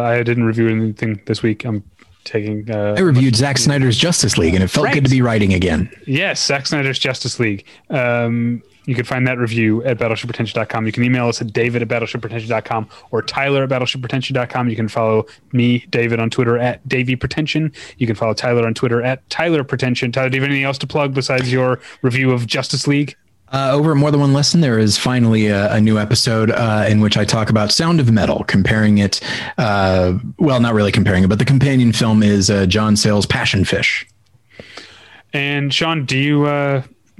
I didn't review anything this week. I'm taking. Uh, i reviewed Zack snyder's justice league and it felt Right. good to be writing again Yes, Zack Snyder's Justice League. Um, you can find that review at battleshippretension.com. You can email us at david at battleshippretension.com or tyler at battleshippretension.com. You can follow me, David, on Twitter at davypretension. You can follow Tyler on Twitter at tylerpretension. Tyler, do you have anything else to plug besides your review of Justice League? Uh, over at More Than One Lesson, there is finally a, a new episode uh, in which I talk about Sound of Metal, comparing it. Uh, well, not really comparing it, but the companion film is uh, John Sayles' Passion Fish. And Sean, do you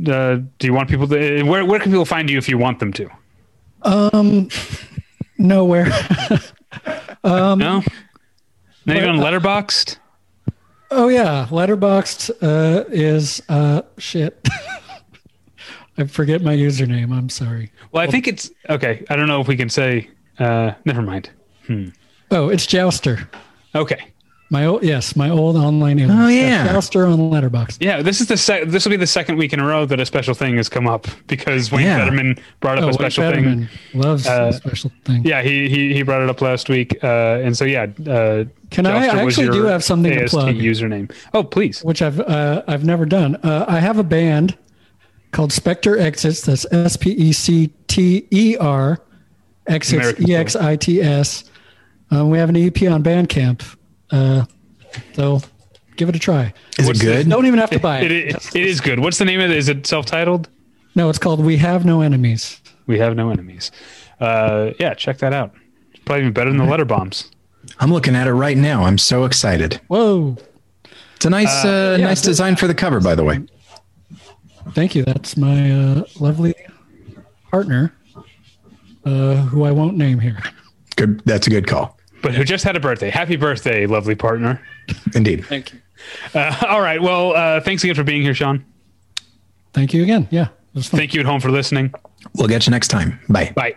uh, uh, do you want people to where where can people find you if you want them to? Um nowhere. Um, no, not even on Letterboxd. Oh yeah, Letterboxd uh, is uh, shit. I forget my username. I'm sorry. Well, I think it's okay. I don't know if we can say. Uh, never mind. hmm. Oh, it's Jouster. Okay. My old yes, my old online. image. Oh, yeah. Jouster on Letterboxd. Yeah, this is the sec- this will be the second week in a row that a special thing has come up because Wayne Yeah. Fetterman brought up Oh, a Wayne special thing. Loves Uh, a special thing. Yeah, he, he he brought it up last week, uh, and so yeah. Uh, Can I- I actually do have something to AST plug. username. Oh, please. which I've uh, I've never done. Uh, I have a band called Specter Exits. That's S P E C T E R Exits E X I T S. Um, we have an EP on Bandcamp, uh, so give it a try. Is What's it the- good? Don't even have to buy It, it. it, it is good. What's the name of it? Is it self-titled? No, it's called We Have No Enemies. We have no enemies. Uh, yeah, check that out. It's probably even better than the letter bombs. I'm looking at it right now. I'm so excited. Whoa! It's a nice, uh, yeah, nice but- design for the cover, by the way. Thank you. That's my uh, lovely partner, uh, who I won't name here. Good. That's a good call. But who just had a birthday? Happy birthday, lovely partner. Indeed. Thank you. Uh, all right. Well, uh, thanks again for being here, Sean. Thank you again. Yeah, it was fun. Thank you at home for listening. We'll get you next time. Bye. Bye.